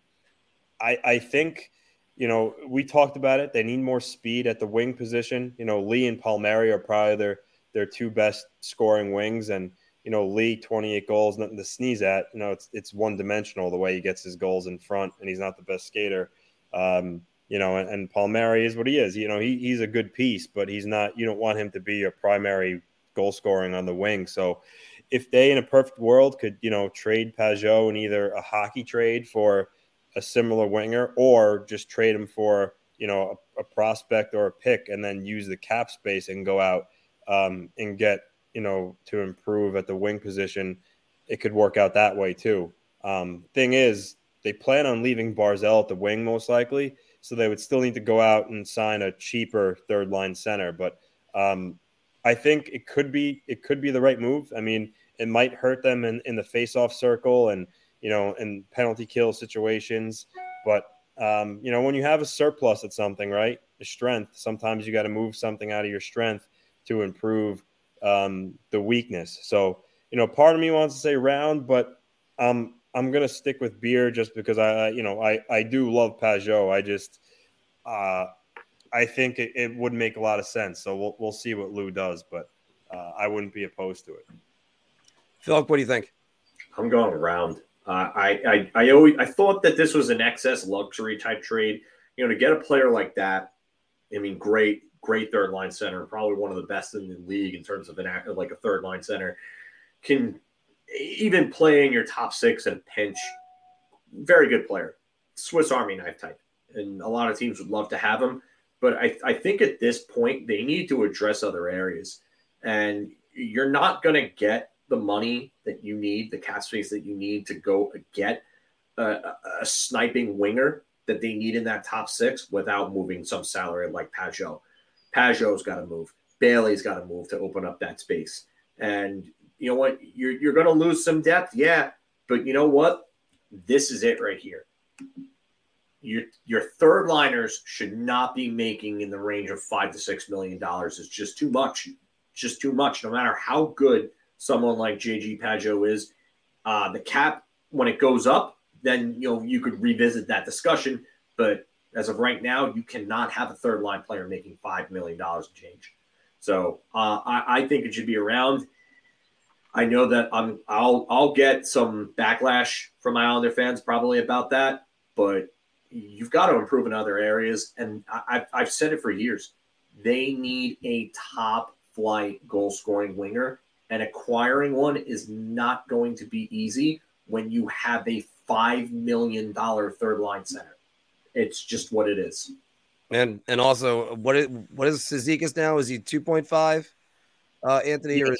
Speaker 3: I, I think, you know, we talked about it. They need more speed at the wing position. You know, Lee and Palmieri are probably their their two best scoring wings, and you know, Lee, 28 goals, nothing to sneeze at. You know, it's it's one dimensional the way he gets his goals in front, and he's not the best skater. Um, you know, and, and Palmieri is what he is. You know, he, he's a good piece, but he's not. You don't want him to be a primary goal scoring on the wing. So, if they in a perfect world could, you know, trade Pageau in either a hockey trade for a similar winger, or just trade him for you know a, a prospect or a pick, and then use the cap space and go out um, and get you know, to improve at the wing position, it could work out that way too. Um, thing is, they plan on leaving Barzal at the wing most likely, so they would still need to go out and sign a cheaper third line center. But um, I think it could be it could be the right move. I mean, it might hurt them in, in the face-off circle and you know in penalty kill situations, but um, you know when you have a surplus at something, right? The strength. Sometimes you got to move something out of your strength to improve um, the weakness. So, you know, part of me wants to say round, but um, I'm going to stick with beer just because I, you know, I, I do love Pageau. I just, uh, I think it, it, would make a lot of sense. So we'll, we'll see what Lou does, but uh, I wouldn't be opposed to it.
Speaker 1: Philip, what do you think?
Speaker 2: I'm going round. Uh, I, I, I always, I thought that this was an excess luxury type trade. You know, to get a player like that, I mean, great great third line center, probably one of the best in the league in terms of an act like a third line center, can even play in your top six and pinch. Very good player, Swiss Army knife type, and a lot of teams would love to have him. But I, I think at this point they need to address other areas, and you're not going to get the money that you need, the cap space that you need to go get a, a sniping winger that they need in that top six without moving some salary like Pageau. Pageau's got to move. Bailey's got to move to open up that space. And you know what? You're you're going to lose some depth, yeah. But you know what? This is it right here. Your your third liners should not be making in the range of five to six million dollars. It's just too much. Just too much. No matter how good someone like JG Pageau is, uh, the cap when it goes up, then you know you could revisit that discussion. But as of right now, you cannot have a third line player making five million dollars and change. So uh, I, I, think it should be around. I know that I'm I'll I'll get some backlash from my Islander fans probably about that, but you've got to improve in other areas. And I, I've said it for years. They need a top flight goal scoring winger, and acquiring one is not going to be easy when you have a five million dollar third line center. It's just what it is.
Speaker 1: And and also, what is what is Cizikas now? Is he two point five? Uh, Anthony or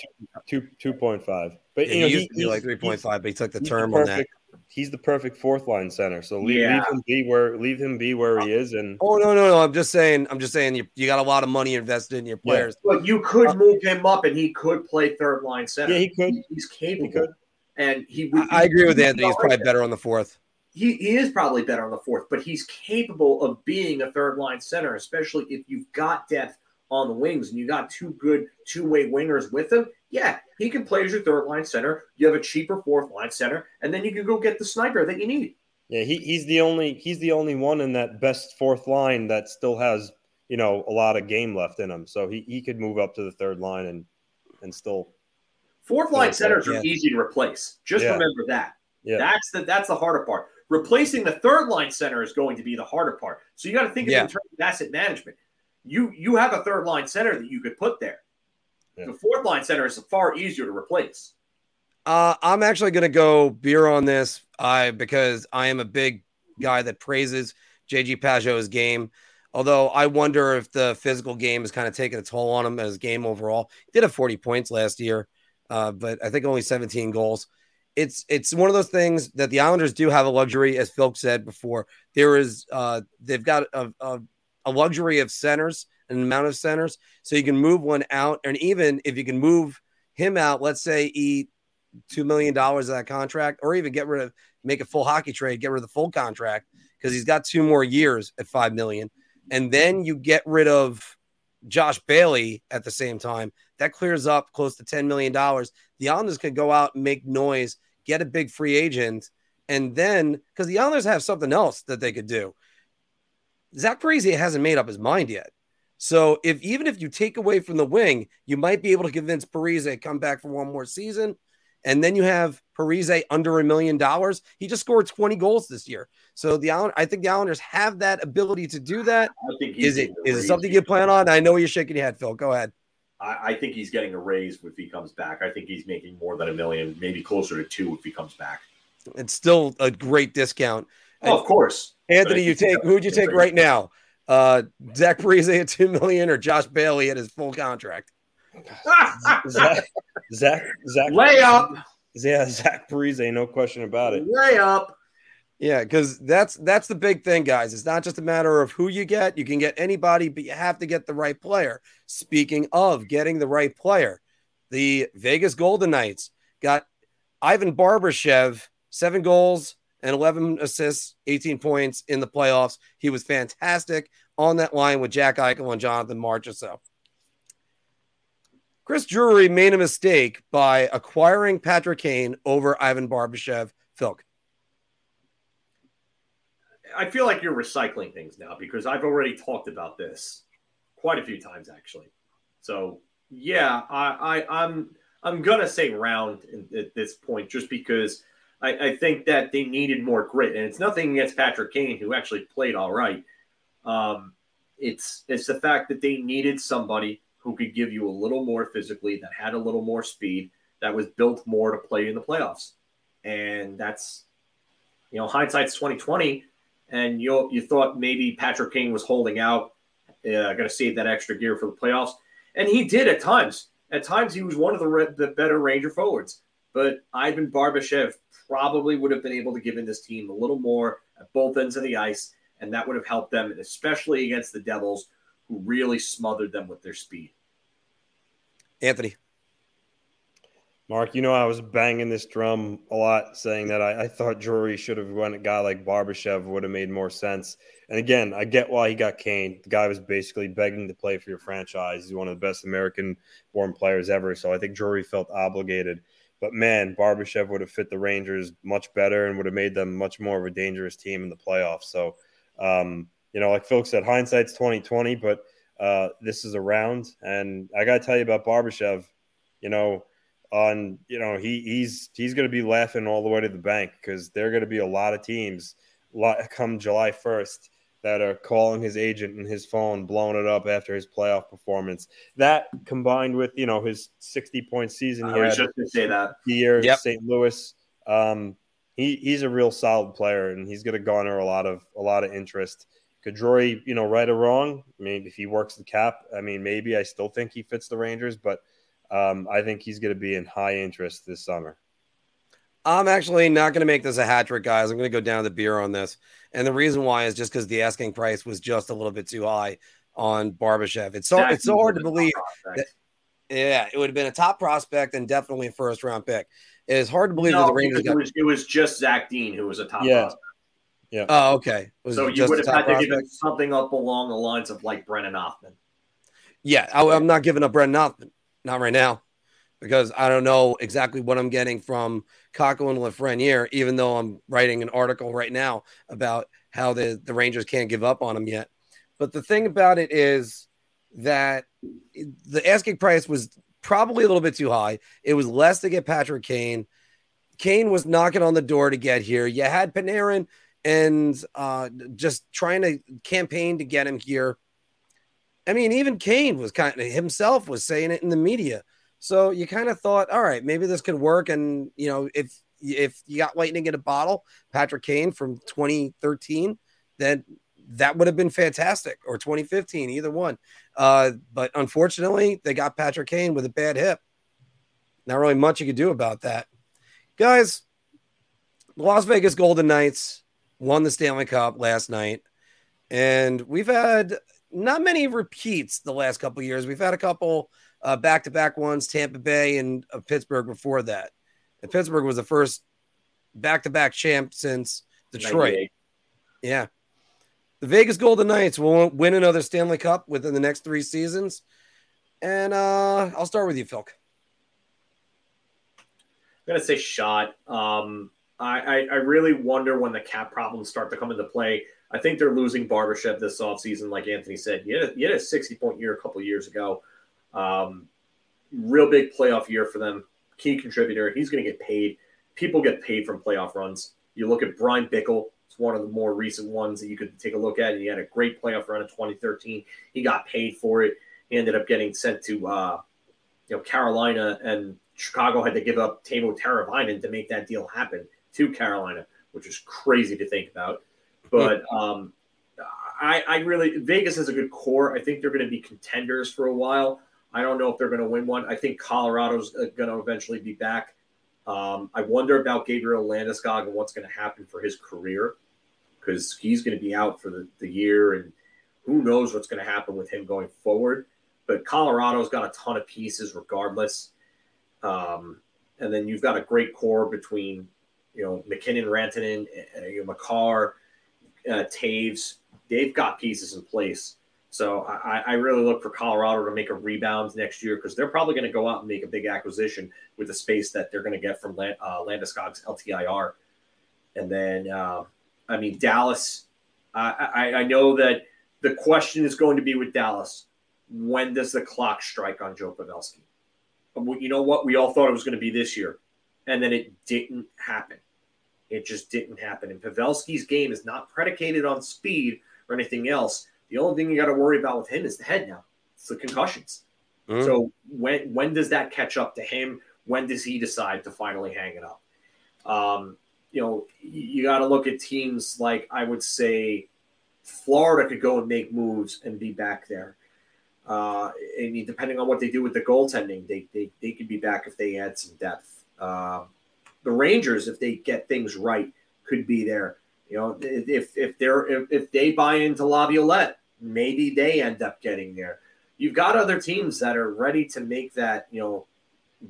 Speaker 3: two two point five? But
Speaker 1: yeah, you know, he used he, to be like three point five, but he took the term the perfect, on that.
Speaker 3: He's the perfect fourth line center. So leave, yeah. leave, him be where leave him be where he is. And
Speaker 1: oh no no no! I'm just saying I'm just saying you, you got a lot of money invested in your players.
Speaker 2: Yeah. But you could uh, move him up, and he could play third line center.
Speaker 3: Yeah, he could.
Speaker 2: He's capable. He could. And he, he
Speaker 1: I, I agree with Anthony. He's probably better on the fourth
Speaker 2: he, he is probably better on the fourth, but he's capable of being a third line center, especially if you've got depth on the wings and you got two good two way wingers with him. Yeah, he can play as your third line center. You have a cheaper fourth line center, and then you can go get the sniper that you need.
Speaker 3: Yeah, he, he's the only he's the only one in that best fourth line that still has you know a lot of game left in him. So he, he could move up to the third line and and still.
Speaker 2: Fourth line centers are easy to replace. Just yeah. remember that. Yeah. That's the that's the harder part. Replacing the third line center is going to be the harder part. So you got to think yeah. in terms of asset management. You you have a third line center that you could put there. Yeah. The fourth line center is far easier to replace.
Speaker 1: Uh, I'm actually going to go beer on this I because I am a big guy that praises JG Pageau's game. Although I wonder if the physical game is kind of taking a toll on him as game overall. He did have 40 points last year, uh, but I think only 17 goals it's it's one of those things that the Islanders do have a luxury, as Phil said before. There is uh, they've got a, a, a luxury of centers, an amount of centers, so you can move one out, and even if you can move him out, let's say eat two million dollars of that contract, or even get rid of make a full hockey trade, get rid of the full contract because he's got two more years at five million, and then you get rid of Josh Bailey at the same time. That clears up close to ten million dollars. The Islanders could go out and make noise, get a big free agent, and then because the Islanders have something else that they could do. Zach Parise hasn't made up his mind yet. So if even if you take away from the wing, you might be able to convince Parise to come back for one more season. And then you have Parise under a million dollars. He just scored 20 goals this year. So the Island, I think the Islanders have that ability to do that. Is it is it something you plan on? I know you're shaking your head, Phil. Go ahead.
Speaker 2: I, I, think he's getting a raise if he comes back. I think he's making more than a million, maybe closer to two if he comes back.
Speaker 1: It's still a great discount.
Speaker 2: Oh, of course.
Speaker 1: Anthony, you take who'd you take right now? Uh, Zach Parise at two million or Josh Bailey at his full contract?
Speaker 3: Zach, Zach, Zach,
Speaker 2: layup.
Speaker 3: Yeah, Zach Parise, no question about it.
Speaker 2: Layup.
Speaker 1: Yeah, because that's that's the big thing, guys. It's not just a matter of who you get. You can get anybody, but you have to get the right player. Speaking of getting the right player, the Vegas Golden Knights got Ivan Barbashev, seven goals, and 11 assists, 18 points in the playoffs. He was fantastic on that line with Jack Eichel and Jonathan Marchessault. Chris Drury made a mistake by acquiring Patrick Kane over Ivan Barbashev. Phil.
Speaker 2: I feel like you're recycling things now because I've already talked about this quite a few times actually. So yeah, I, I I'm I'm gonna say round at this point just because I, I, think that they needed more grit, and it's nothing against Patrick Kane, who actually played all right. Um, it's it's the fact that they needed somebody who could give you a little more physically, that had a little more speed, that was built more to play in the playoffs, and that's you know hindsight's twenty twenty, and you you thought maybe Patrick Kane was holding out, uh, going to save that extra gear for the playoffs, and he did at times. At times, he was one of the, the better Ranger forwards. But Ivan Barbashev probably would have been able to give in this team a little more at both ends of the ice, and that would have helped them, especially against the Devils, who really smothered them with their speed.
Speaker 1: Anthony.
Speaker 3: Mark, you know I was banging this drum a lot, saying that I, I thought Drury should have went a guy like Barbashev would have made more sense. And again, I get why he got Kane. The guy was basically begging to play for your franchise. He's one of the best American-born players ever, so I think Drury felt obligated. But man, Barbashev would have fit the Rangers much better and would have made them much more of a dangerous team in the playoffs. So, um, you know, like Phil said, hindsight's twenty twenty, but uh, this is a round, and I got to tell you about Barbashev. You know, on you know he he's he's going to be laughing all the way to the bank because there are going to be a lot of teams come July first that are calling his agent and his phone, blowing it up after his playoff performance. That combined with you know his sixty point season,
Speaker 2: he I was just to say that
Speaker 3: the year yep. St. Louis. Um, he he's a real solid player, and he's going to garner a lot of a lot of interest. Could Drury, you know, right or wrong? I mean, if he works the cap, I mean, maybe I still think he fits the Rangers, but um, I think he's going to be in high interest this summer.
Speaker 1: I'm actually not going to make this a hat trick, guys. I'm going to go down the beer on this. And the reason why is just because the asking price was just a little bit too high on Barbashev. It's so Zach it's so hard to believe that, yeah, it would have been a top prospect and definitely a first round pick. It is hard to believe no, that the Rangers
Speaker 2: it, was, it was just Zach Dean who was a top
Speaker 3: yeah.
Speaker 2: prospect.
Speaker 3: Yeah.
Speaker 1: Oh, okay.
Speaker 2: Was so you would have had prospect? to give something up along the lines of like Brennan Othmann.
Speaker 1: Yeah, I, am not giving up Brennan Othmann. Not right now because I don't know exactly what I'm getting from Kakko and Lafreniere, even though I'm writing an article right now about how the, the Rangers can't give up on him yet. But the thing about it is that the asking price was probably a little bit too high. It was less to get Patrick Kane. Kane was knocking on the door to get here. You had Panarin and uh, just trying to campaign to get him here. I mean, even Kane was kind of himself was saying it in the media so you kind of thought, all right, maybe this could work. And you know, if if you got lightning in a bottle, Patrick Kane from 2013, then that would have been fantastic, or 2015, either one. Uh, but unfortunately, they got Patrick Kane with a bad hip. Not really much you could do about that, guys. Las Vegas Golden Knights won the Stanley Cup last night, and we've had not many repeats the last couple years. We've had a couple back to back ones, Tampa Bay and uh, Pittsburgh before that. And Pittsburgh was the first back to back champ since Detroit.
Speaker 2: 98.
Speaker 1: Yeah. The Vegas Golden Knights will win another Stanley Cup within the next three seasons. And uh, I'll start with you, Phil.
Speaker 2: I'm gonna say shot. Um, I, I really wonder when the cap problems start to come into play. I think they're losing Barbashev this offseason, like Anthony said. You had a, had a 60 point year a couple years ago. Um, real big playoff year for them. Key contributor. He's going to get paid. People get paid from playoff runs. You look at Bryan Bickell. It's one of the more recent ones that you could take a look at. He had a great playoff run in 2013. He got paid for it. He ended up getting sent to uh, you know Carolina, and Chicago had to give up Teuvo Teravainen to make that deal happen to Carolina, which is crazy to think about. But um, I, I really Vegas has a good core. I think they're going to be contenders for a while. I don't know if they're going to win one. I think Colorado's going to eventually be back. Um, I wonder about Gabriel Landeskog and what's going to happen for his career because he's going to be out for the, the year, and who knows what's going to happen with him going forward. But Colorado's got a ton of pieces regardless. Um, and then you've got a great core between, you know, MacKinnon, Rantanen, uh, you know, Makar, uh, Toews. They've got pieces in place. So I, I really look for Colorado to make a rebound next year because they're probably going to go out and make a big acquisition with the space that they're going to get from Land, uh, Landeskog's LTIR. And then, uh, I mean, Dallas, I, I, I know that the question is going to be with Dallas when does the clock strike on Joe Pavelski? You know what? We all thought it was going to be this year, and then it didn't happen. It just didn't happen. And Pavelski's game is not predicated on speed or anything else. The only thing you got to worry about with him is the head now. It's the concussions.
Speaker 1: Mm.
Speaker 2: So when when does that catch up to him? When does he decide to finally hang it up? Um, you know, you, you got to look at teams like I would say Florida could go and make moves and be back there. Uh, and depending on what they do with the goaltending, they, they, they could be back if they add some depth. Uh, the Rangers, if they get things right, could be there. You know, if if they're if, if they buy into Laviolette, maybe they end up getting there. You've got other teams that are ready to make that you know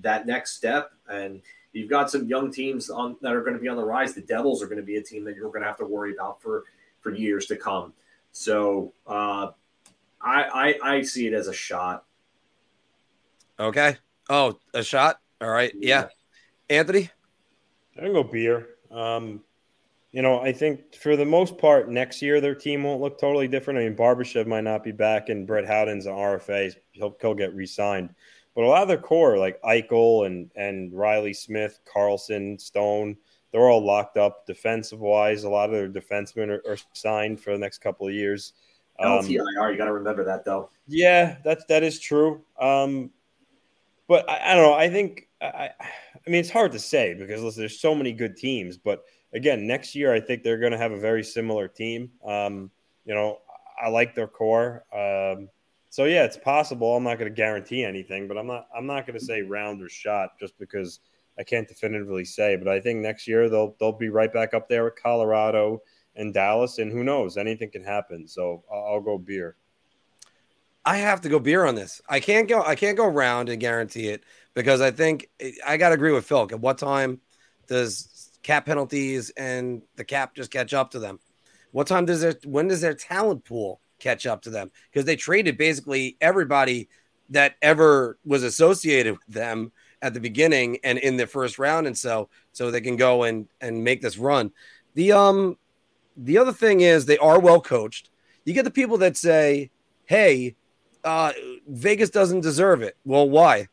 Speaker 2: that next step, and you've got some young teams on that are going to be on the rise. The Devils are going to be a team that you're going to have to worry about for for years to come. So uh, I, I I see it as a shot.
Speaker 1: Okay. Oh, a shot. All right. Yeah. Anthony.
Speaker 3: I can go beer. Um, you know, I think for the most part, next year their team won't look totally different. I mean, Barbashev might not be back, and Brett Howden's an RFA. He'll, he'll get re-signed. But a lot of their core, like Eichel and and Reilly Smith, Karlsson, Stone, they're all locked up defensive wise. A lot of their defensemen are, are signed for the next couple of years. Um,
Speaker 2: LTIR, you got to remember that though.
Speaker 3: Yeah, that's that is true. Um, but I, I don't know. I think I, I mean it's hard to say because listen, there's so many good teams. But again, next year I think they're going to have a very similar team. Um, you know, I like their core. Um, so yeah, it's possible. I'm not going to guarantee anything, but I'm not I'm not going to say round or shot just because I can't definitively say. But I think next year they'll they'll be right back up there with Colorado and Dallas, and who knows, anything can happen. So I'll, I'll go beer.
Speaker 1: I have to go beer on this. I can't go. I can't go round and guarantee it because I think I got to agree with Phil. At what time does cap penalties and the cap just catch up to them? What time does their when does their talent pool catch up to them? Because they traded basically everybody that ever was associated with them at the beginning and in the first round, and so so they can go and and make this run. The um the other thing is they are well coached. You get the people that say, "Hey, uh, Vegas doesn't deserve it." Well, why?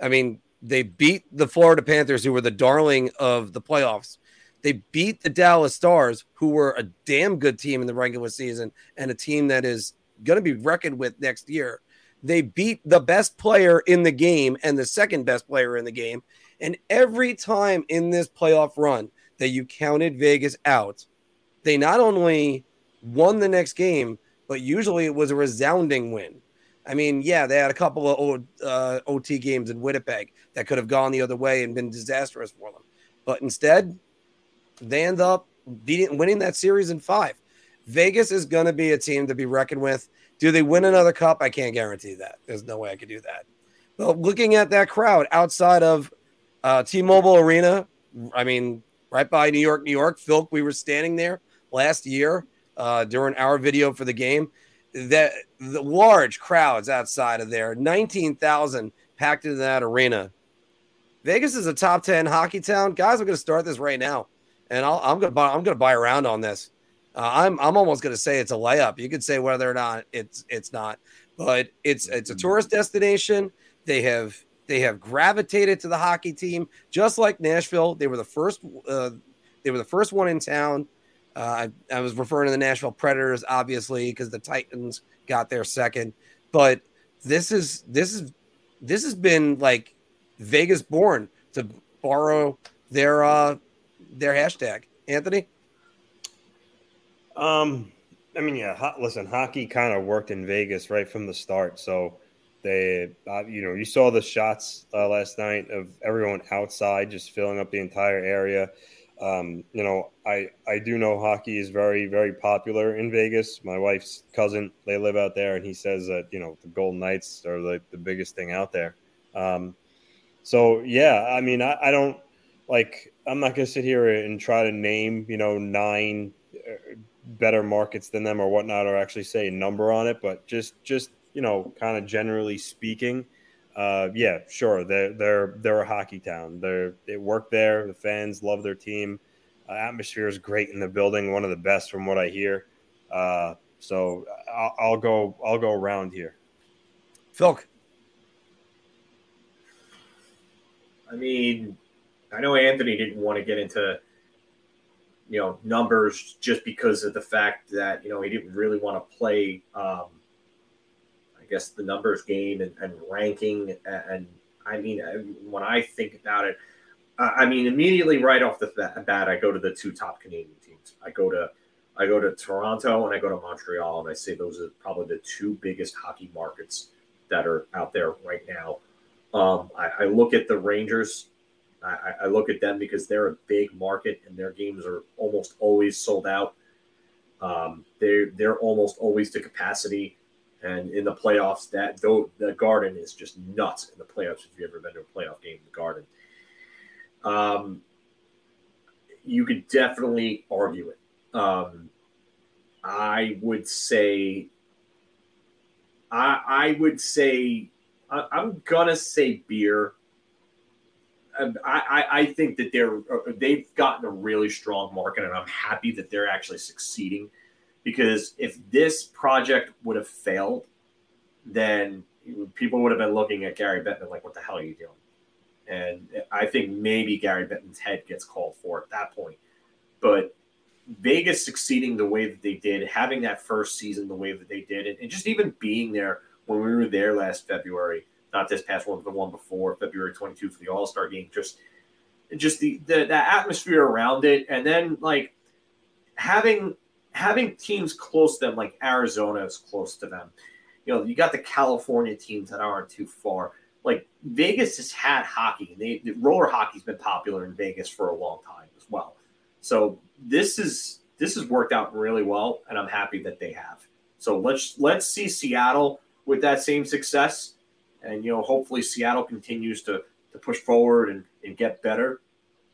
Speaker 1: I mean, they beat the Florida Panthers, who were the darling of the playoffs. They beat the Dallas Stars, who were a damn good team in the regular season and a team that is going to be reckoned with next year. They beat the best player in the game and the second best player in the game. And every time in this playoff run that you counted Vegas out, they not only won the next game, but usually it was a resounding win. I mean, yeah, they had a couple of uh, OT games in Winnipeg that could have gone the other way and been disastrous for them, but instead, they end up beating, winning that series in five. Vegas is going to be a team to be reckoned with. Do they win another cup? I can't guarantee that. There's no way I could do that. But looking at that crowd outside of Uh, T-Mobile Arena. I mean, right by New York, New York. Phil, we were standing there last year uh, during our video for the game. That the large crowds outside of there, nineteen thousand packed into that arena. Vegas is a top ten hockey town, guys. I'm going to start this right now, and i am going to buy. I'm going to buy around on this. Uh, I'm I'm almost going to say it's a layup. You could say whether or not it's it's not, but it's it's a tourist destination. They have they have gravitated to the hockey team just like Nashville. They were the first. Uh, they were the first one in town. Uh, I, I, was referring to the Nashville Predators, obviously, because the Titans got there second. But this is this is this has been like Vegas born to borrow their uh their hashtag. Anthony.
Speaker 3: Um, I mean, yeah. Ho- listen, hockey kind of worked in Vegas right from the start. So they, uh, you know, you saw the shots uh, last night of everyone outside just filling up the entire area. Um, you know, I I do know hockey is very very popular in Vegas. My wife's cousin, they live out there, and he says that you know the Golden Knights are like the biggest thing out there. Um, so yeah, I mean, I, I don't like. I'm not gonna sit here and try to name you know nine uh, better markets than them or whatnot, or actually say a number on it. But just just you know, kind of generally speaking, uh, yeah, sure. They're they're they're a hockey town. They're they work there. The fans love their team. Uh, atmosphere is great in the building. One of the best from what I hear. Uh, so I'll, I'll, go. I'll go around here.
Speaker 1: Philk.
Speaker 2: I mean, I know Anthony didn't want to get into you know numbers just because of the fact that you know he didn't really want to play um, I guess the numbers game and, and ranking. And, I mean, when I think about it, I mean, immediately right off the bat, I go to the two top Canadian teams. I go to I go to Toronto and I go to Montreal, and I say those are probably the two biggest hockey markets that are out there right now. Um, I, I, look at the Rangers. I, I, look at them because they're a big market, and their games are almost always sold out. Um, they they're almost always to capacity. And in the playoffs, that though the Garden is just nuts in the playoffs. If you've ever been to a playoff game in the Garden, um, you could definitely argue it. Um, I would say, I, I would say, I, am gonna say beer. Um, I, I, I think that they're uh, they've gotten a really strong market, and I'm happy that they're actually succeeding because if this project would have failed, then people would have been looking at Gary Bettman like, "What the hell are you doing?" And I think maybe Gary Bettman's head gets called for at that point. But Vegas succeeding the way that they did, having that first season the way that they did, and, and just even being there when we were there last February, not this past one, but the one before February 22 for the All Star game, just just the, the the atmosphere around it, and then like having having teams close to them, like Arizona is close to them. You know, you got the California teams that aren't too far. Like Vegas has had hockey. They the roller hockey's been popular in Vegas for a long time as well. So this is this has worked out really well, and I'm happy that they have. So let's let's see Seattle with that same success, and you know hopefully Seattle continues to to push forward and, and get better,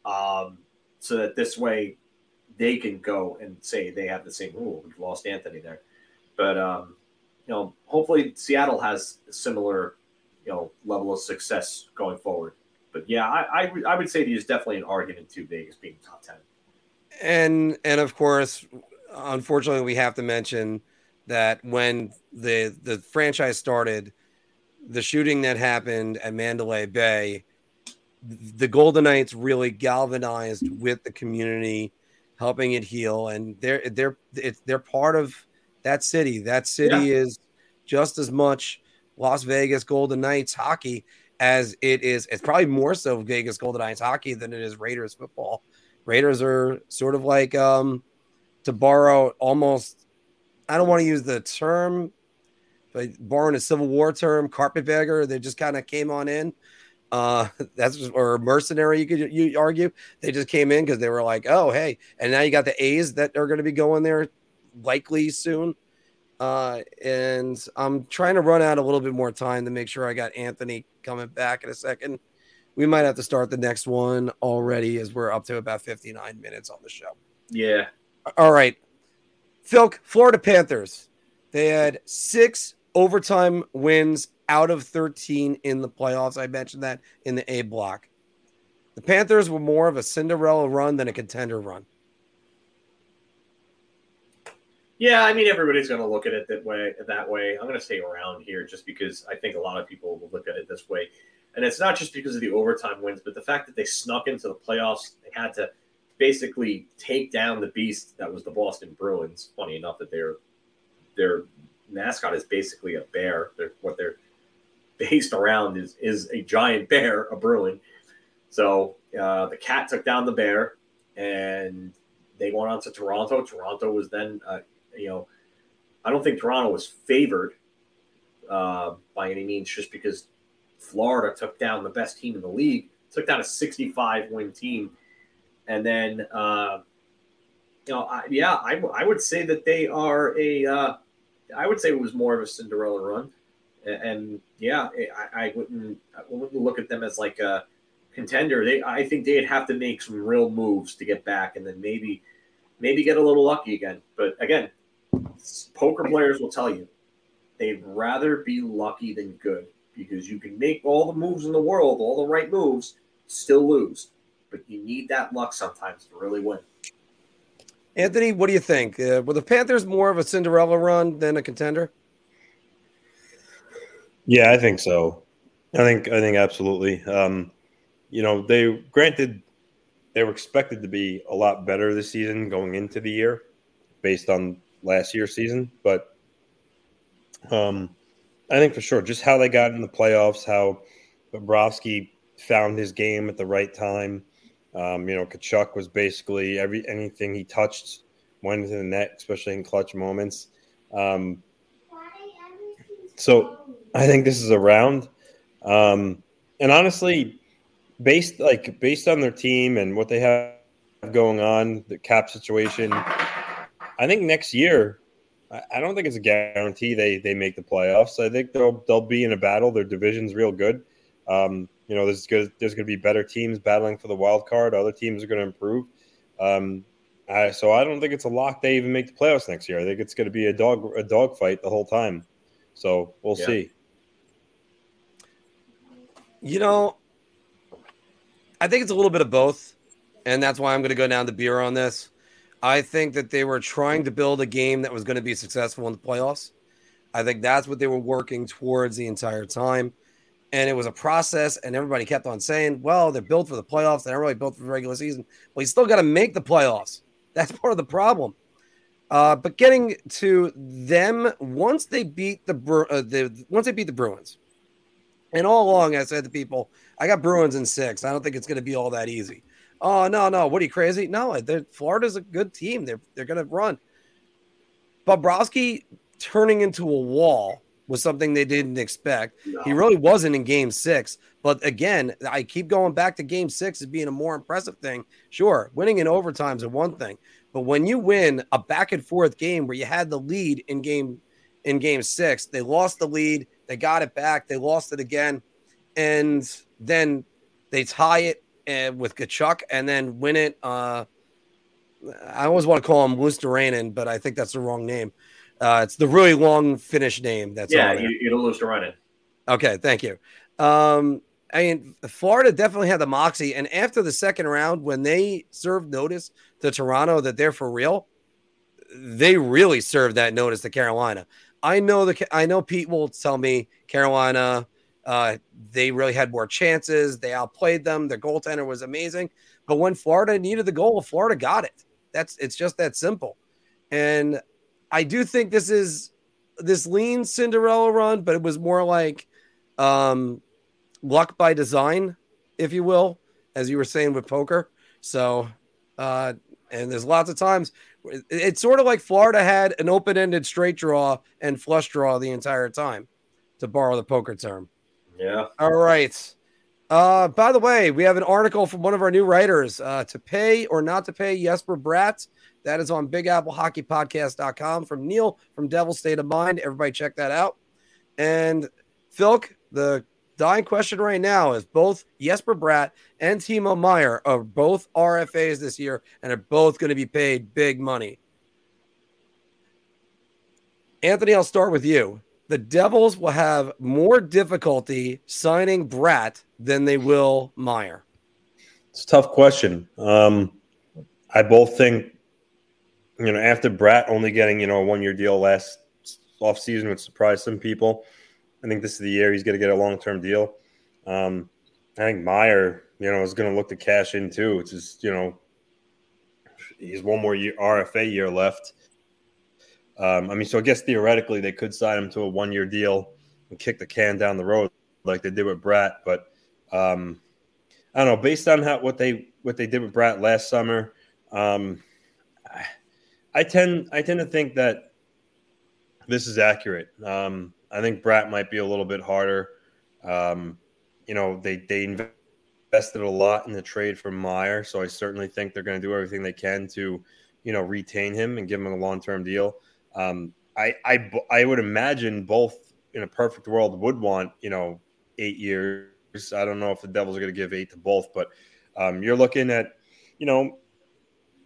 Speaker 2: um, so that this way they can go and say they have the same rule. We've lost Anthony there, but um, you know, hopefully Seattle has a similar, you know, level of success going forward. But yeah, I, I, I would say there's definitely an argument to Vegas being top ten.
Speaker 1: And and of course, unfortunately, we have to mention that when the the franchise started, the shooting that happened at Mandalay Bay, the Golden Knights really galvanized with the community helping it heal, and they're they're it's they're part of that city. That city yeah. is just as much Las Vegas Golden Knights hockey as it is. It's probably more so Vegas Golden Knights hockey than it is Raiders football. Raiders are sort of like um to borrow almost. I don't want to use the term, but borrowing a Civil War term, carpetbagger. They just kind of came on in. Uh, [LAUGHS] that's or mercenary. You could you argue they just came in because they were like, oh hey, and now you got the A's that are going to be going there likely soon. Uh, and I'm trying to run out a little bit more time to make sure I got Anthony coming back in a second. we might have to start the next one already as we're up to about 59 minutes on the show.
Speaker 2: Yeah.
Speaker 1: All right. Phil, Florida Panthers. They had six overtime wins out of 13 in the playoffs. I mentioned that in the A block. The Panthers were more of a Cinderella run than a contender run.
Speaker 2: Yeah, I mean everybody's going to look at it that way. That way, I'm going to stay around here just because I think a lot of people will look at it this way, and it's not just because of the overtime wins, but the fact that they snuck into the playoffs. They had to basically take down the beast that was the Boston Bruins. Funny enough, that their their mascot is basically a bear. They're, what they're based around is is a giant bear, a Bruin. So uh, the cat took down the bear, and they went on to Toronto. Toronto was then uh, you know, I don't think Toronto was favored uh, by any means just because Florida took down the best team in the league, took down a 65 win team. And then, uh, you know, I, yeah, I, I would say that they are a, uh, I would say it was more of a Cinderella run. And, yeah, I, I, wouldn't, I wouldn't look at them as like a contender. They, I think they'd have to make some real moves to get back and then maybe, maybe get a little lucky again. But again, poker players will tell you they'd rather be lucky than good because you can make all the moves in the world, all the right moves, still lose. But you need that luck sometimes to really win.
Speaker 1: Anthony, what do you think? Uh, were the Panthers more of a Cinderella run than a contender?
Speaker 3: Yeah, I think so. I think I think absolutely. Um, you know, they granted they were expected to be a lot better this season going into the year based on last year's season, but um, I think for sure just how they got in the playoffs, how Bobrovsky found his game at the right time. Um, you know, Tkachuk was basically every anything he touched went into the net, especially in clutch moments. Um, so I think this is a round. Um, and honestly, based like based on their team and what they have going on, the cap situation, I think next year, I don't think it's a guarantee they they make the playoffs. I think they'll they'll be in a battle. Their division's real good. Um, you know, there's good, there's going to be better teams battling for the wild card. Other teams are going to improve. Um, I, so I don't think it's a lock they even make the playoffs next year. I think it's going to be a dog a dog fight the whole time. So we'll yeah. see.
Speaker 1: You know, I think it's a little bit of both, and that's why I'm going to go down the beer on this. I think that they were trying to build a game that was going to be successful in the playoffs. I think that's what they were working towards the entire time. And it was a process, and everybody kept on saying, well, they're built for the playoffs. They're not really built for the regular season. Well, you still got to make the playoffs. That's part of the problem. Uh, but getting to them once they beat the, uh, the once they beat the Bruins, and all along I said to people, I got Bruins in six. I don't think it's going to be all that easy. Oh no, no, what are you crazy? No, Florida's a good team. They're they're gonna run. Bobrovsky turning into a wall was something they didn't expect. No. He really wasn't in game six. But again, I keep going back to game six as being a more impressive thing. Sure, winning in overtime is one thing. But when you win a back and forth game where you had the lead in game in game six, they lost the lead, they got it back, they lost it again, and then they tie it uh, with Tkachuk and then win it. Uh, I always want to call him Luostarinen, but I think that's the wrong name. Uh, it's the really long Finnish name. That's
Speaker 2: yeah, you, you're Luostarinen.
Speaker 1: Okay, thank you. Um, I mean, Florida definitely had the moxie, and after the second round, when they served notice to Toronto that they're for real, they really served that notice to Carolina. I know the I know Pete will tell me Carolina uh, they really had more chances. They outplayed them. Their goaltender was amazing. But when Florida needed the goal, Florida got it. That's it's just that simple. And I do think this is this lean Cinderella run, but it was more like um, luck by design, if you will, as you were saying with poker. So, uh, and there's lots of times it's sort of like Florida had an open ended straight draw and flush draw the entire time, to borrow the poker term.
Speaker 2: Yeah.
Speaker 1: All right. Uh, by the way, we have an article from one of our new writers uh, to pay or not to pay Jesper Bratt. That is on bigapplehockeypodcast.com from Neil from Devil State of Mind. Everybody check that out. And Philk, the dying question right now is both Jesper Bratt and Timo Meier are both RFAs this year and are both going to be paid big money. Anthony, I'll start with you. The Devils will have more difficulty signing Bratt than they will Meier.
Speaker 3: It's a tough question. Um, I both think, you know, after Bratt only getting, you know, a one year deal last offseason would surprise some people. I think this is the year he's going to get a long term deal. Um, I think Meier, you know, is going to look to cash in too. It's just, you know, he's one more year RFA year left. Um, I mean, so I guess theoretically they could sign him to a one year deal and kick the can down the road like they did with Bratt. But um, I don't know. Based on how what they what they did with Bratt last summer, um, I, I tend I tend to think that this is accurate. Um, I think Bratt might be a little bit harder. Um, you know, they they invested a lot in the trade for Meier, so I certainly think they're going to do everything they can to, you know, retain him and give him a long term deal. Um, I, I I would imagine both in a perfect world would want you know eight years. I don't know if the Devils are going to give eight to both, but um, you're looking at you know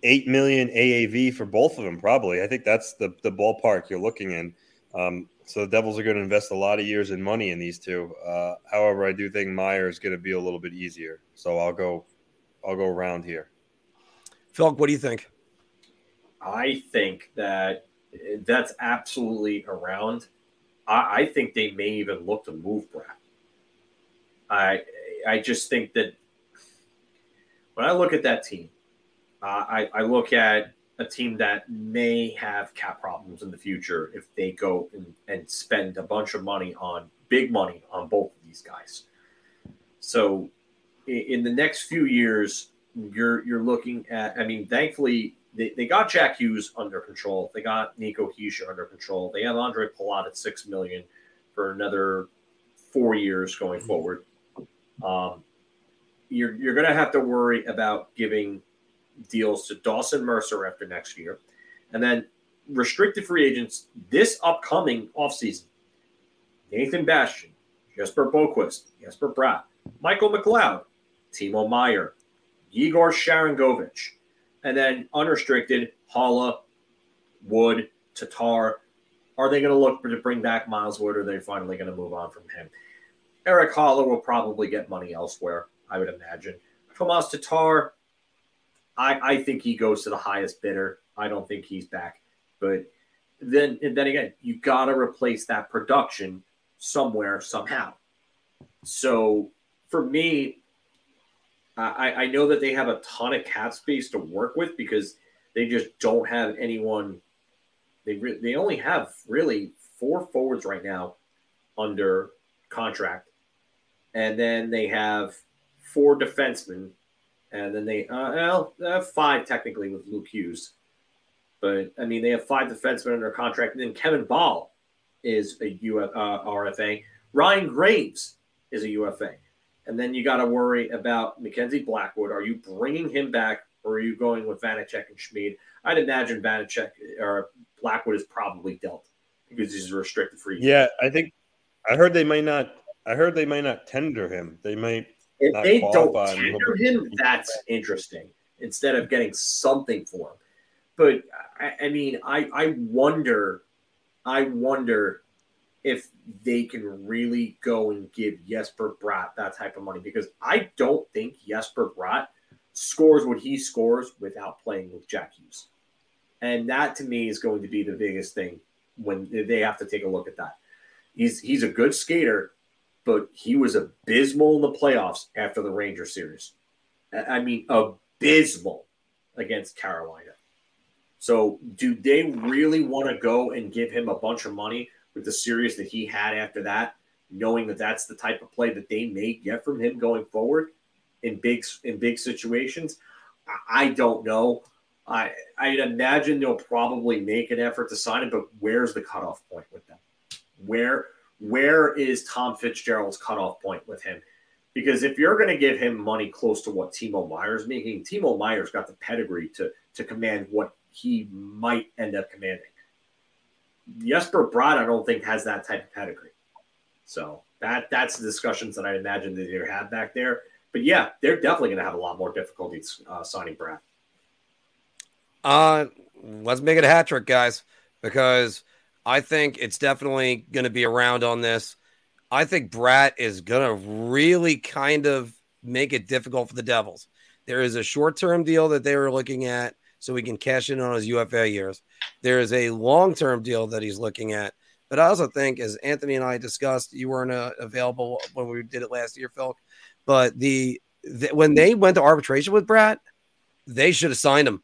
Speaker 3: eight million AAV for both of them. Probably, I think that's the the ballpark you're looking in. Um, so the Devils are going to invest a lot of years and money in these two. Uh, however, I do think Meier is going to be a little bit easier. So I'll go, I'll go around here.
Speaker 1: Phil, what do you think?
Speaker 2: I think that that's absolutely around. I, I think they may even look to move Bratt. I I just think that when I look at that team, uh, I, I look at a team that may have cap problems in the future if they go and, and spend a bunch of money on big money on both of these guys. So in, the next few years, you're you're looking at. I mean, thankfully they, they got Jack Hughes under control. They got Nico Hischier under control. They have Ondrej Palat at six million for another four years going forward. Um, you're you're going to have to worry about giving deals to Dawson Mercer after next year. And then restricted free agents this upcoming offseason Nathan Bastian, Jesper Boqvist, Jesper Bratt, Michael McLeod, Timo Meier, Igor Sharangovich, and then unrestricted Haula, Wood, Tatar. Are they going to look to bring back Miles Wood or are they finally going to move on from him? Erik Haula will probably get money elsewhere, I would imagine. Tomas Tatar, I, I think he goes to the highest bidder. I don't think he's back. But then then again, you got to replace that production somewhere somehow. So for me, I, I know that they have a ton of cap space to work with because they just don't have anyone. They re- they only have really four forwards right now under contract, and then they have four defensemen and then they uh, well they have five technically with Luke Hughes, but I mean they have five defensemen under contract. And then Kevin Bahl is a UF, uh, RFA. Ryan Graves is a UFA, and then you got to worry about Mackenzie Blackwood. Are you bringing him back, or are you going with Vanecek and Schmid? I'd imagine Vanecek or Blackwood is probably dealt because he's a restricted free.
Speaker 3: Yeah, I think I heard they might not. I heard they might not tender him. They might
Speaker 2: if they don't tender him, that's interesting. Instead of getting something for him, but I, I mean, I I wonder, I wonder if they can really go and give Jesper Bratt that type of money because I don't think Jesper Bratt scores what he scores without playing with Jack Hughes. And that to me is going to be the biggest thing when they have to take a look at that. He's he's a good skater, but he was abysmal in the playoffs after the Ranger series. I mean, abysmal against Carolina. So, do they really want to go and give him a bunch of money with the series that he had after that, knowing that that's the type of play that they may get from him going forward in big in big situations? I don't know. I I'd imagine they'll probably make an effort to sign him, but where's the cutoff point with them? Where where is Tom Fitzgerald's cutoff point with him? Because if you're going to give him money close to what Timo Meier's making, Timo Meier's got the pedigree to to command what he might end up commanding. Jesper Bratt, I don't think has that type of pedigree. So That that's the discussions that I imagine that they had back there. But yeah, they're definitely going to have a lot more difficulties uh, signing Bratt.
Speaker 1: Uh, let's make it a hat trick, guys, because I think it's definitely going to be around on this. I think Bratt is going to really kind of make it difficult for the Devils. There is a short term deal that they were looking at so he can cash in on his UFA years. There is a long term deal that he's looking at. But I also think, as Anthony and I discussed, you weren't uh, available when we did it last year, Phil. But the, the when they went to arbitration with Bratt, they should have signed him.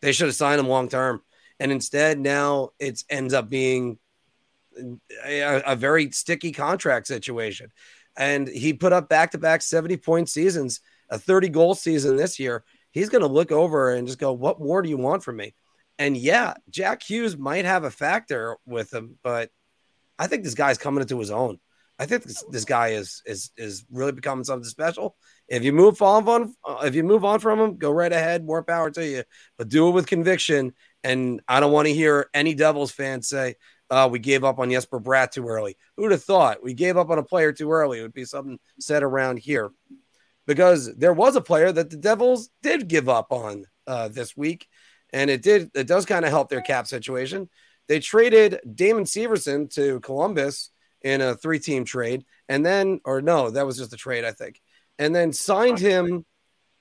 Speaker 1: They should have signed him long term. And instead, now it ends up being a, a very sticky contract situation. And he put up back to back 70 point seasons, a 30 goal season this year. He's going to look over and just go, What more do you want from me? And yeah, Jack Hughes might have a factor with him, but I think this guy's coming into his own. I think this, this guy is is is really becoming something special. If you move on, if you move on from him, go right ahead. More power to you, but do it with conviction. And I don't want to hear any Devils fans say, uh, we gave up on Jesper Bratt too early. Who'd have thought we gave up on a player too early? It would be something said around here because there was a player that the Devils did give up on uh, this week, and it did it does kind of help their cap situation. They traded Damon Severson to Columbus in a three team trade, and then or no, that was just a trade, I think, and then signed him.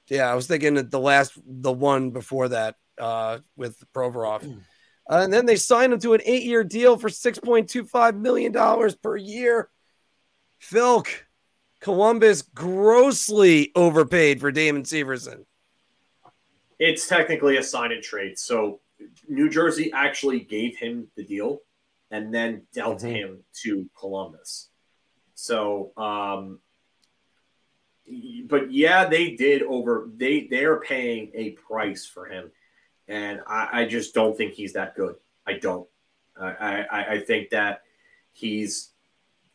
Speaker 1: Yeah, I was thinking the last the one before that uh, with Provorov. Uh, and then they signed him to an eight year deal for $6.25 million per year. Philk, Columbus grossly overpaid for Damon Severson.
Speaker 2: It's technically a sign and trade. So New Jersey actually gave him the deal and then dealt mm-hmm. him to Columbus. So, um, but yeah, they did over. They they're paying a price for him and I, I just don't think he's that good. I don't. I, I, I think that he's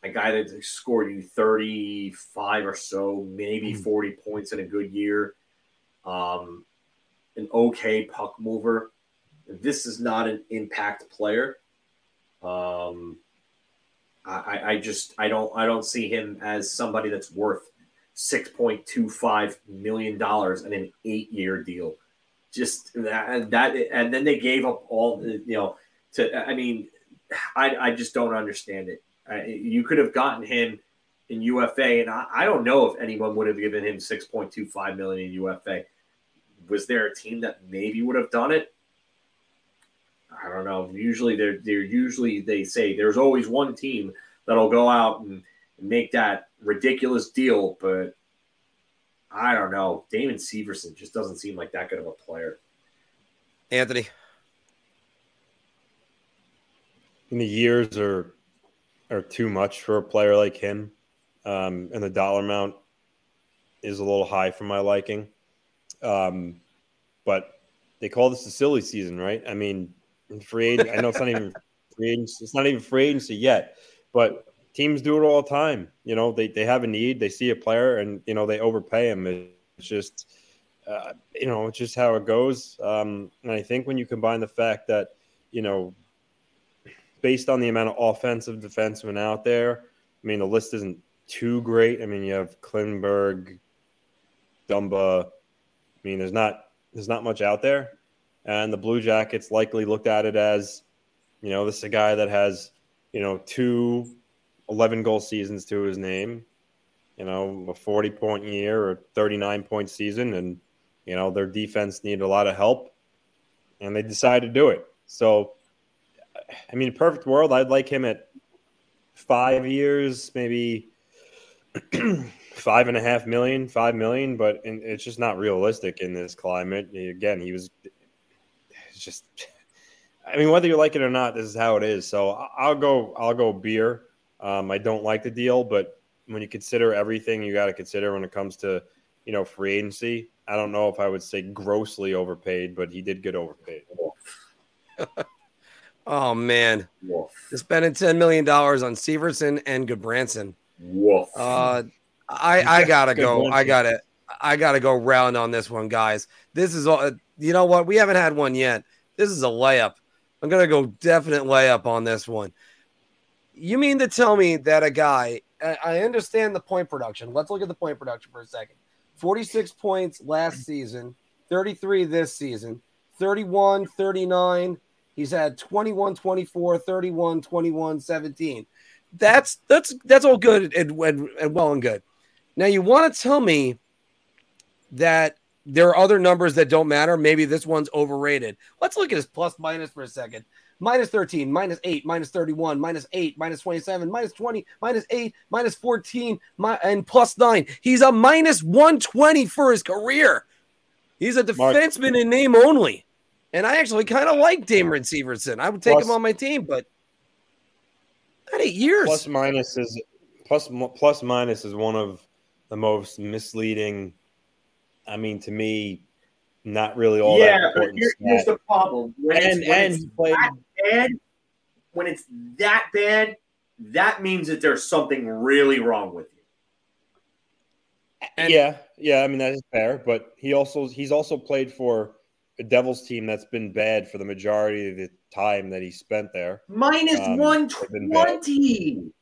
Speaker 2: a guy that scored you 35 or so, maybe hmm. 40 points in a good year. Um, an okay puck mover. This is not an impact player. Um, I, I just I don't I don't see him as somebody that's worth six point two five million dollars in an eight year deal just that, that and then they gave up all you know to i mean i, I just don't understand it. You could have gotten him in ufa and I, I don't know if anyone would have given him 6.25 million in ufa was there a team that maybe would have done it? I don't know. Usually they're they're usually they say there's always one team that'll go out and make that ridiculous deal but I don't know. Damon Severson just doesn't seem like that good of a player.
Speaker 1: Anthony.
Speaker 3: In the years are are too much for a player like him. Um, and the dollar amount is a little high for my liking. Um, but they call this the silly season, right? I mean, free agent, I know it's not even [LAUGHS] free agency, it's not even free agency yet, but teams do it all the time. You know, they, they have a need, they see a player, and you know they overpay him. It's just, uh, you know, it's just how it goes. Um, and I think when you combine the fact that, you know, based on the amount of offensive defensemen out there, I mean, the list isn't too great. I mean, you have Klingberg, Dumba. I mean, there's not there's not much out there, and the Blue Jackets likely looked at it as, you know, this is a guy that has, you know, two 11 goal seasons to his name, you know, a 40 point year or 39 point season. And, you know, their defense needed a lot of help and they decided to do it. So, I mean, perfect world, I'd like him at five years, maybe [CLEARS THROAT] five and a half million, five million, but it's just not realistic in this climate. Again, he was just, I mean, whether you like it or not, this is how it is. So I'll go, I'll go beer. Um, I don't like the deal, but when you consider everything you got to consider when it comes to, you know, free agency, I don't know if I would say grossly overpaid, but he did get overpaid. [LAUGHS]
Speaker 1: oh man, Woof. spending ten million dollars on Severson and Gudbranson.
Speaker 2: Woof.
Speaker 1: Uh, I I gotta go. I gotta I gotta go round on this one, guys. This is all. You know what? We haven't had one yet. This is a layup. I'm gonna go definite layup on this one. You mean to tell me that a guy I understand the point production. Let's look at the point production for a second. 46 points last season, 33 this season, 31, 39. He's had 21, 24, 31, 21, 17. That's that's that's all good and, and, and well and good. Now you want to tell me that there are other numbers that don't matter. Maybe this one's overrated. Let's look at his plus minus for a second. Minus 13, minus 8, minus 31, minus 8, minus 27, minus 20, minus 8, minus 14, and plus 9. He's a minus 120 for his career. He's a defenseman Mark. in name only. And I actually kind of like Damon Severson. I would take plus, him on my team, but not eight years.
Speaker 3: Plus minus is plus plus minus is one of the most misleading. I mean, to me, not really all yeah, that important.
Speaker 2: Here, here's the problem. When and it's, when and it's played, that bad, when it's that bad, that means that there's something really wrong with you.
Speaker 3: And, yeah, yeah. I mean that is fair, but he also he's also played for a Devils team that's been bad for the majority of the time that he spent there.
Speaker 2: Minus um, 120.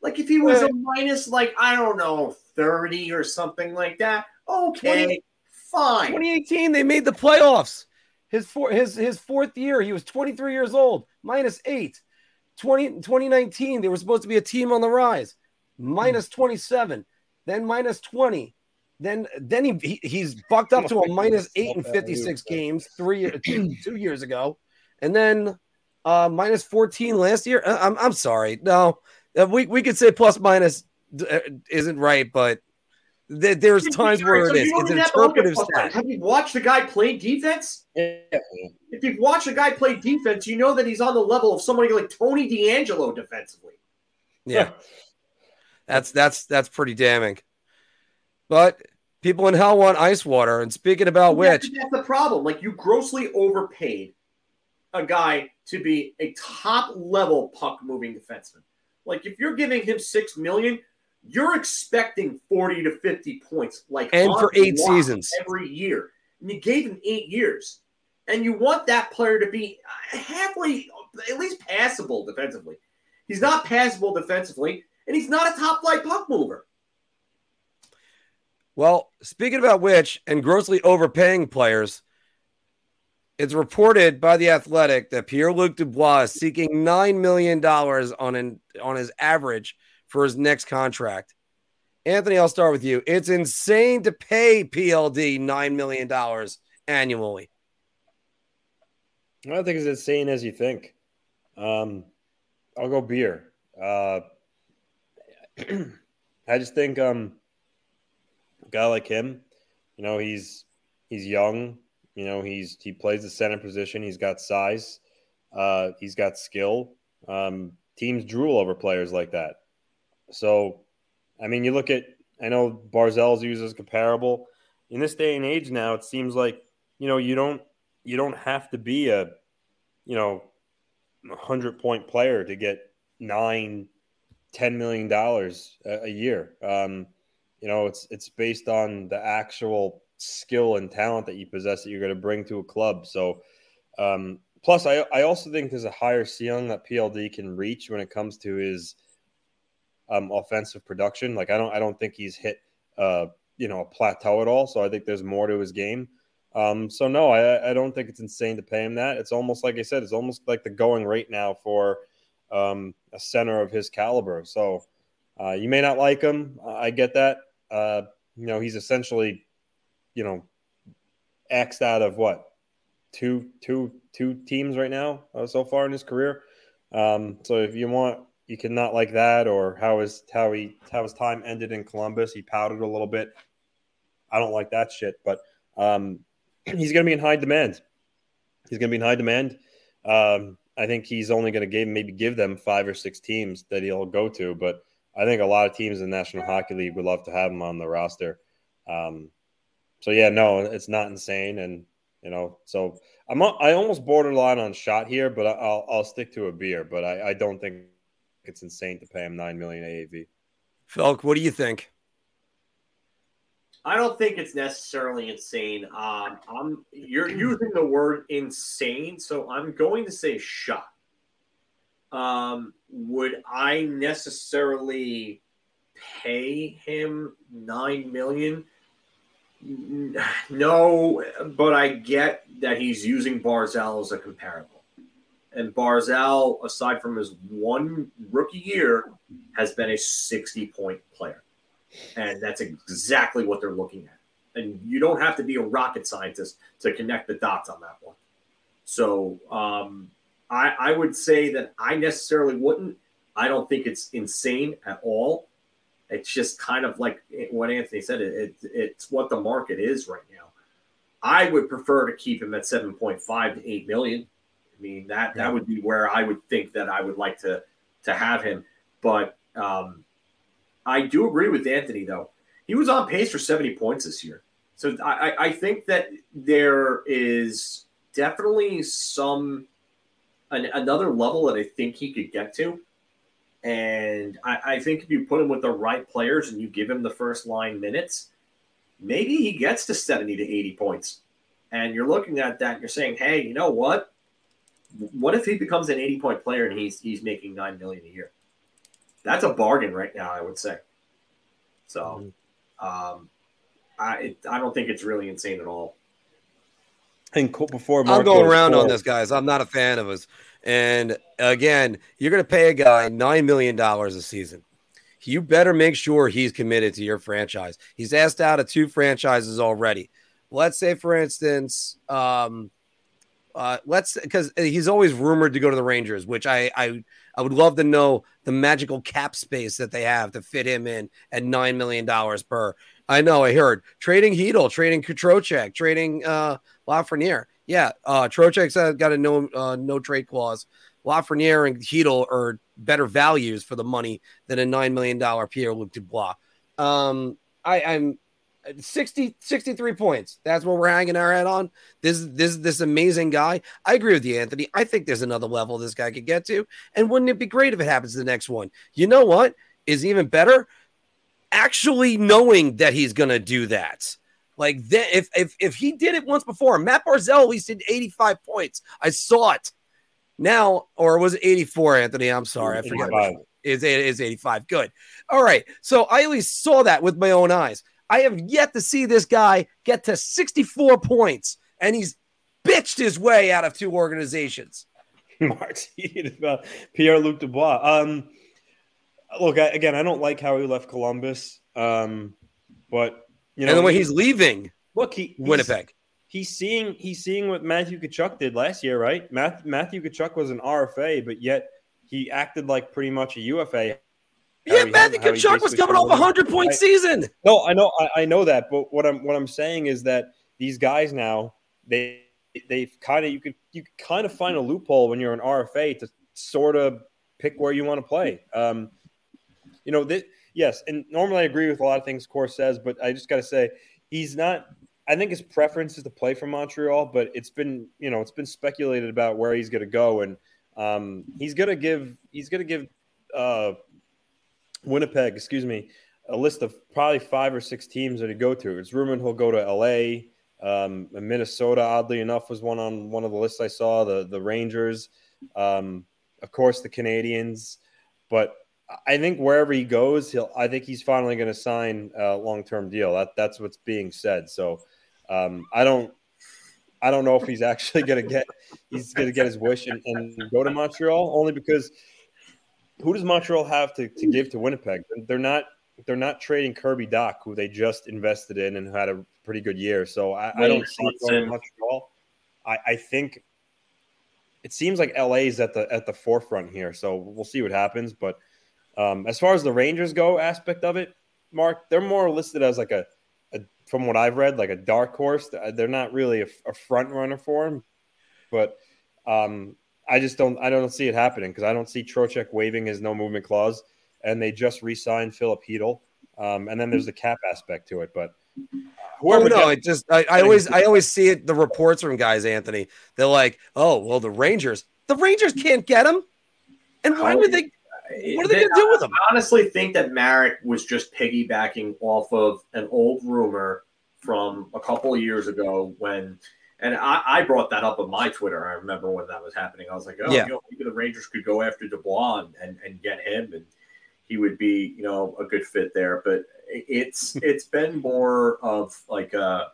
Speaker 2: Like if he was a minus, like, I don't know, 30 or something like that. Okay, 20, fine.
Speaker 1: 2018, they made the playoffs. His four, his his fourth year, he was 23 years old, minus eight. 20, 2019, they were supposed to be a team on the rise, minus 27, then minus 20, then then he, he he's bucked up to a [LAUGHS] minus eight and 56 games three two, two years ago, and then uh minus 14 last year. Uh, I'm I'm sorry, no, uh, we we could say plus minus uh, isn't right, but th- there's times where it is. It's an interpretive stat.
Speaker 2: Have you watched the guy play defense? Yeah. If you've watched a guy play defense, you know that he's on the level of somebody like Tony D'Angelo defensively.
Speaker 1: Yeah. That's that's that's pretty damning. But people in hell want ice water. And speaking about which,
Speaker 2: that's the problem. Like you grossly overpaid a guy to be a top level puck moving defenseman. Like if you're giving him six million, you're expecting 40 to 50 points like
Speaker 1: and for eight seasons
Speaker 2: every year. And you gave him eight years. And you want that player to be halfway, at least passable defensively. He's not passable defensively, and he's not a top flight puck mover.
Speaker 1: Well, speaking about which, and grossly overpaying players, it's reported by the Athletic that Pierre Luc Dubois is seeking nine million dollars on an on his average for his next contract. Anthony, I'll start with you. It's insane to pay PLD nine million dollars annually.
Speaker 3: I don't think it's insane as you think. Um, I'll go beer. Uh, [CLEARS THROAT] I just think um, a guy like him, you know, he's he's young. You know, he's he plays the center position. He's got size. Uh, he's got skill. Um, teams drool over players like that. So, I mean, you look at I know Barzal's used as comparable. In this day and age now, it seems like you know you don't you don't have to be a you know hundred point player to get nine, ten million dollars a, a year. Um, you know, it's it's based on the actual skill and talent that you possess that you're going to bring to a club. So, um, plus, I I also think there's a higher ceiling that PLD can reach when it comes to his um, offensive production. Like I don't I don't think he's hit uh, you know a plateau at all. So I think there's more to his game. Um, so no, I, I don't think it's insane to pay him that. It's almost like I said, it's almost like the going rate now for um, a center of his caliber. So uh, you may not like him. I get that. Uh, you know, he's essentially, you know, axed out of what two, two, two teams right now uh, so far in his career. Um, so if you want, you cannot like that, or how his how he how his time ended in Columbus. He pouted a little bit. I don't like that shit, but um, [CLEARS THROAT] he's going to be in high demand. He's going to be in high demand. Um, I think he's only going to give maybe give them five or six teams that he'll go to, but I think a lot of teams in the National Hockey League would love to have him on the roster. Um, so yeah, no, it's not insane, and you know, so I'm I almost borderline on shot here, but I'll I'll stick to a beer, but I, I don't think it's insane to pay him nine million AAV.
Speaker 1: Felk, what do you think?
Speaker 2: I don't think it's necessarily insane. Um, I'm you're using the word insane, so I'm going to say shot. Um, would I necessarily pay him nine million? [SIGHS] No, but I get that he's using Barzal as a comparable. And Barzal, aside from his one rookie year, has been a 60 point player. And that's exactly what they're looking at. And you don't have to be a rocket scientist to connect the dots on that one. So um, I, I would say that I necessarily wouldn't. I don't think it's insane at all. It's just kind of like what Anthony said. It, it, it's what the market is right now. I would prefer to keep him at 7.5 to 8 million. I mean, that, that would be where I would think that I would like to, to have him. But um, I do agree with Anthony, though. He was on pace for 70 points this year. So I, I think that there is definitely some an, another level that I think he could get to. And I, I, think if you put him with the right players and you give him the first line minutes, maybe he gets to 70 to 80 points. And you're looking at that and you're saying, hey, you know what? What if he becomes an 80 point player and he's he's making nine million a year? That's a bargain right now, I would say. So mm-hmm. um, I I don't think it's really insane at all.
Speaker 3: And before
Speaker 1: Mark I'm going around on this, guys. I'm not a fan of his. And again, you're going to pay a guy $9 million a season. You better make sure he's committed to your franchise. He's asked out of two franchises already. Let's say, for instance, um, uh, let's because he's always rumored to go to the Rangers, which I, I I would love to know the magical cap space that they have to fit him in at nine million dollars per. I know I heard trading Chytil, trading Trocheck, trading uh, Lafreniere. Yeah, uh, Trocheck's got a no uh, no trade clause. Lafreniere and Chytil are better values for the money than a nine million dollar Pierre Luc Dubois. Um, I, I'm 60 63 points. That's what we're hanging our head on. This this this amazing guy. I agree with you, Anthony. I think there's another level this guy could get to. And wouldn't it be great if it happens to the next one? You know what is even better? Actually knowing that he's gonna do that. Like then, if if if he did it once before, Matt Barzal at least did 85 points. I saw it. Now, or was it 84, Anthony? I'm sorry, I forgot. Is it is 85? Good. All right. So I at least saw that with my own eyes. I have yet to see this guy get to 64 points, and he's bitched his way out of two organizations. [LAUGHS]
Speaker 3: Mark's about Pierre Luc Dubois. Um, look, I, again, I don't like how he left Columbus, um, but
Speaker 1: you know, and the way he's leaving.
Speaker 3: Look, he
Speaker 1: Winnipeg.
Speaker 3: He's, he's seeing he's seeing what Matthew Tkachuk did last year, right? Matthew, Matthew Tkachuk was an RFA, but yet he acted like pretty much a UFA.
Speaker 1: Yeah, Matthew Tkachuk was coming off a hundred point season.
Speaker 3: No, I know, I, I know that, but what I'm what I'm saying is that these guys now they they kind of you could you could kind of find a loophole when you're an RFA to sort of pick where you want to play. Um, you know, that yes, and normally I agree with a lot of things Core says, but I just got to say he's not. I think his preference is to play for Montreal, but it's been you know it's been speculated about where he's going to go, and um, he's going to give he's going to give uh, Winnipeg, excuse me, a list of probably five or six teams that he go to. It's rumored he'll go to L.A. Um, Minnesota, oddly enough, was one on one of the lists I saw. The the Rangers, um, of course, the Canadiens, but I think wherever he goes, he'll. I think he's finally going to sign a long term deal. That that's what's being said. So um, I don't. I don't know if he's [LAUGHS] actually going to get. He's going to get his wish and, and, go to Montreal only because who does Montreal have to, to give to Winnipeg? They're not. They're not trading Kirby Dach, who they just invested in and had a pretty good year. So I, I don't see going Montreal. I, I think it seems like LA is at the at the forefront here. So we'll see what happens, but. Um, as far as the Rangers go, aspect of it, Mark, they're more listed as like a, a from what I've read, like a dark horse. They're not really a, a front runner for him, but um, I just don't I don't see it happening because I don't see Trocheck waiving his no movement clause, and they just re-signed Filip Chytil, um, and then there's the cap aspect to it, but.
Speaker 1: Whoever oh, no, it just I, I always [LAUGHS] I always see it the reports from guys, Anthony. They're like, oh well, the Rangers, the Rangers can't get him, and why would they? What are they, they going to do with him?
Speaker 2: I honestly think that Marek was just piggybacking off of an old rumor from a couple of years ago when, and I, I brought that up on my Twitter. I remember when that was happening. I was like, oh, yeah. you know, maybe the Rangers could go after Dubois and, and, and get him. And he would be, you know, a good fit there. But it's [LAUGHS] it's been more of like a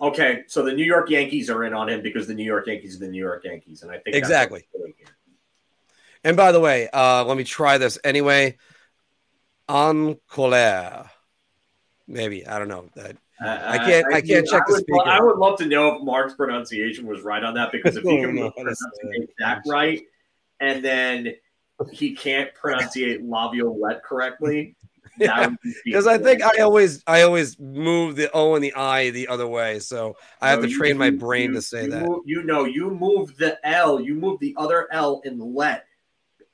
Speaker 2: okay, so the New York Yankees are in on him because the New York Yankees are the New York Yankees, and I think
Speaker 1: exactly. And by the way, uh, let me try this anyway. En colère, maybe I don't know that. Uh, I can't. I, I can't check
Speaker 2: the
Speaker 1: speaker.
Speaker 2: I would love to know if Mark's pronunciation was right on that because if he can pronounce that right, and then he can't pronunciate laviolette correctly, [LAUGHS]
Speaker 1: because I think I always I always move the O and the I the other way, so I have no, to train you, my brain
Speaker 2: you,
Speaker 1: to say
Speaker 2: you
Speaker 1: that.
Speaker 2: Move, you know, you move the L, you move the other L in let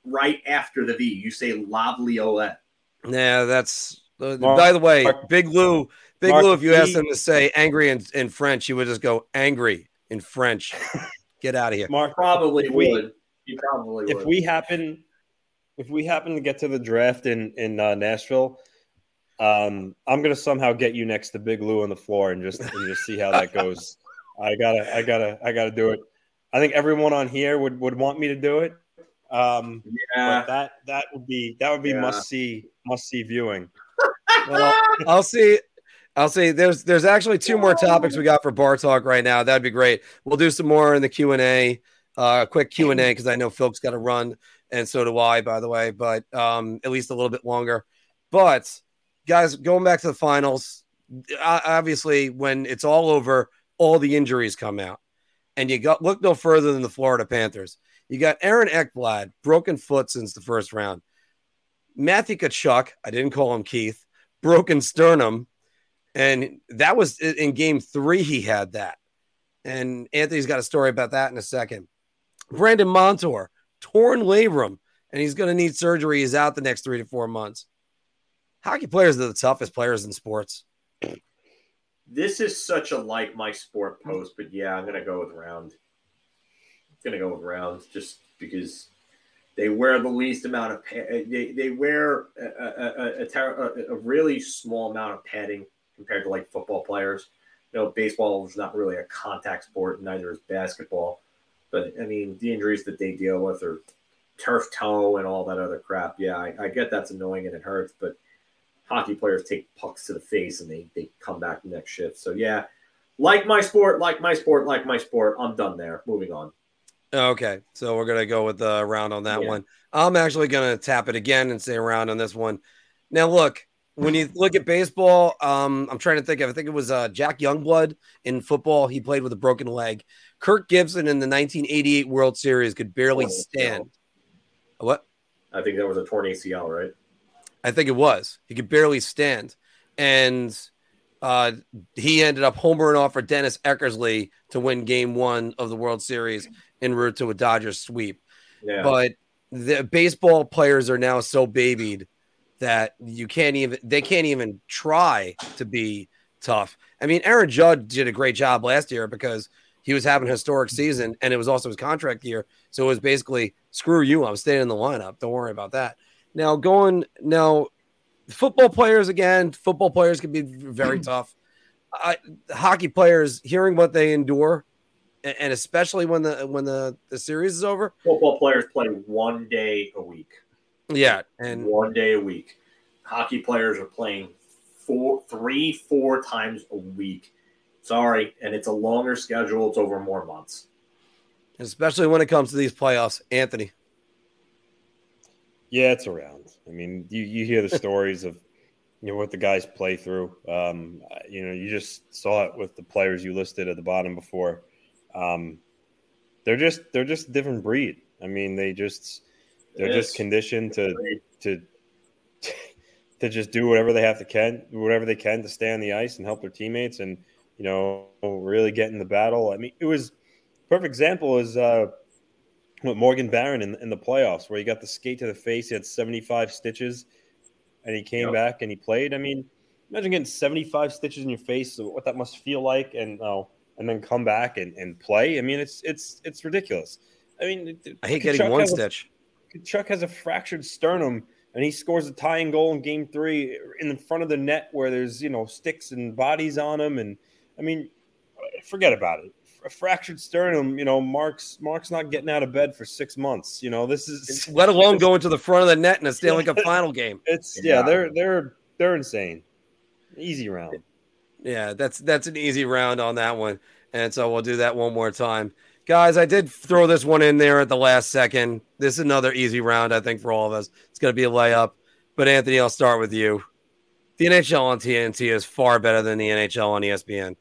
Speaker 2: right after the V. You say Lavliolette.
Speaker 1: Yeah, that's. Uh, Mark, by the way, Mark, Big Lou, Big Mark, Lou. If you asked him to say angry in, in French, he would just go angry in French. [LAUGHS] Get out of here.
Speaker 2: Mark probably we, would. He probably
Speaker 3: if
Speaker 2: would.
Speaker 3: we happen if we happen to get to the draft in in uh, Nashville, um, I'm gonna somehow get you next to Big Lou on the floor and just and just see how that goes. [LAUGHS] I gotta, I gotta, I gotta do it. I think everyone on here would would want me to do it. Um, yeah, that that would be that would be yeah. must see must see viewing. [LAUGHS]
Speaker 1: well, I'll see. I'll see. There's there's actually two more topics we got for bar talk right now. That'd be great. We'll do some more in the Q and A. Uh, quick Q and A because I know Phil's got to run and so do I, by the way, but um, at least a little bit longer. But guys, going back to the finals, obviously, when it's all over, all the injuries come out, and you got look no further than the Florida Panthers. You got Aaron Ekblad, broken foot since the first round. Matthew Tkachuk, I didn't call him Keith, broken sternum, and that was in game three. He had that, and Anthony's got a story about that in a second. Brandon Montour, torn labrum, and he's going to need surgery. He's out the next three to four months. Hockey players are the toughest players in sports.
Speaker 2: This is such a like my sport post, but yeah, I'm going to go with round. I'm going to go with round just because they wear the least amount of they, they wear a, a, a, a, really small amount of padding compared to like football players. You know, baseball is not really a contact sport, neither is basketball. But I mean, the injuries that they deal with are turf toe and all that other crap. Yeah, I, I get that's annoying and it hurts, but hockey players take pucks to the face and they, they come back the next shift. So yeah, like my sport, like my sport, like my sport. I'm done there. Moving on.
Speaker 1: Okay, so we're gonna go with the round on that yeah. one. I'm actually gonna tap it again and say around on this one. Now look, when you look at baseball, um, I'm trying to think of. I think it was uh, Jack Youngblood in football. He played with a broken leg. Kirk Gibson in the 1988 World Series could barely oh, stand. What?
Speaker 2: I think that was a torn ACL, right?
Speaker 1: I think it was. He could barely stand, and uh, he ended up homering off for Dennis Eckersley to win Game One of the World Series en route to a Dodgers sweep. Yeah. But the baseball players are now so babied that you can't even they can't even try to be tough. I mean, Aaron Judge did a great job last year because he was having a historic season and it was also his contract year. So it was basically screw you, I'm staying in the lineup. Don't worry about that. Now going now football players again, football players can be very [CLEARS THROAT] tough. I, hockey players hearing what they endure and especially when the when the, the series is over.
Speaker 2: Football players play one day a week.
Speaker 1: Yeah, and
Speaker 2: one day a week. Hockey players are playing four, three, four times a week. Sorry, and it's a longer schedule. It's over more months.
Speaker 1: Especially when it comes to these playoffs, Anthony.
Speaker 3: Yeah, it's around. I mean, you, you hear the [LAUGHS] stories of you know what the guys play through. Um, you know, you just saw it with the players you listed at the bottom before. Um, they're just they're just different breed. I mean, they just they're just conditioned to to [LAUGHS] to just do whatever they have to can whatever they can to stay on the ice and help their teammates and you know really get in the battle. I mean, it was perfect example is uh, with Morgan Barron in, in the playoffs where he got the skate to the face. He had 75 stitches and he came yep. back and he played. I mean, imagine getting 75 stitches in your face, what that must feel like, and oh, and then come back and, and play. I mean, it's it's it's ridiculous. I mean,
Speaker 1: I hate getting one stitch.
Speaker 3: Chuck has a fractured sternum and he scores a tying goal in game three in front of the net where there's, you know, sticks and bodies on him. And I mean, forget about it. a fractured sternum. You know, Mark's Mark's not getting out of bed for six months. You know, this is [LAUGHS]
Speaker 1: let alone [LAUGHS] going to the front of the net in a Stanley Cup [LAUGHS] final game.
Speaker 3: It's yeah, yeah, they're they're they're insane. Easy round.
Speaker 1: Yeah, that's that's an easy round on that one. And so we'll do that one more time. Guys, I did throw this one in there at the last second. This is another easy round, I think, for all of us. It's going to be a layup. But Anthony, I'll start with you. The NHL on TNT is far better than the NHL on ESPN.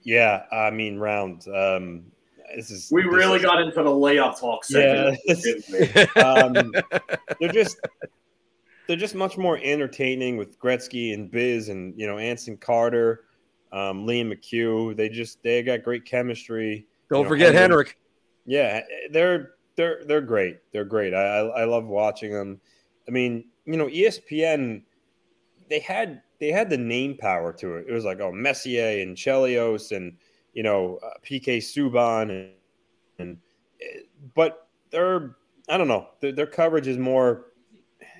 Speaker 3: Yeah, I mean, round. Um, this is
Speaker 2: we
Speaker 3: this
Speaker 2: really
Speaker 3: is,
Speaker 2: got into the layup talk. Segment,
Speaker 3: yeah, [LAUGHS] um, [LAUGHS] they're just they're just much more entertaining with Gretzky and Biz and you know Anson Carter, um, Liam McHugh. They just they got great chemistry.
Speaker 1: Don't you know, forget Henrik.
Speaker 3: Yeah, they're they're they're great. They're great. I, I I love watching them. I mean, you know, ESPN they had they had the name power to it. It was like oh Messier and Chelios and you know uh, PK Subban and, and eh, but their I don't know their, their coverage is more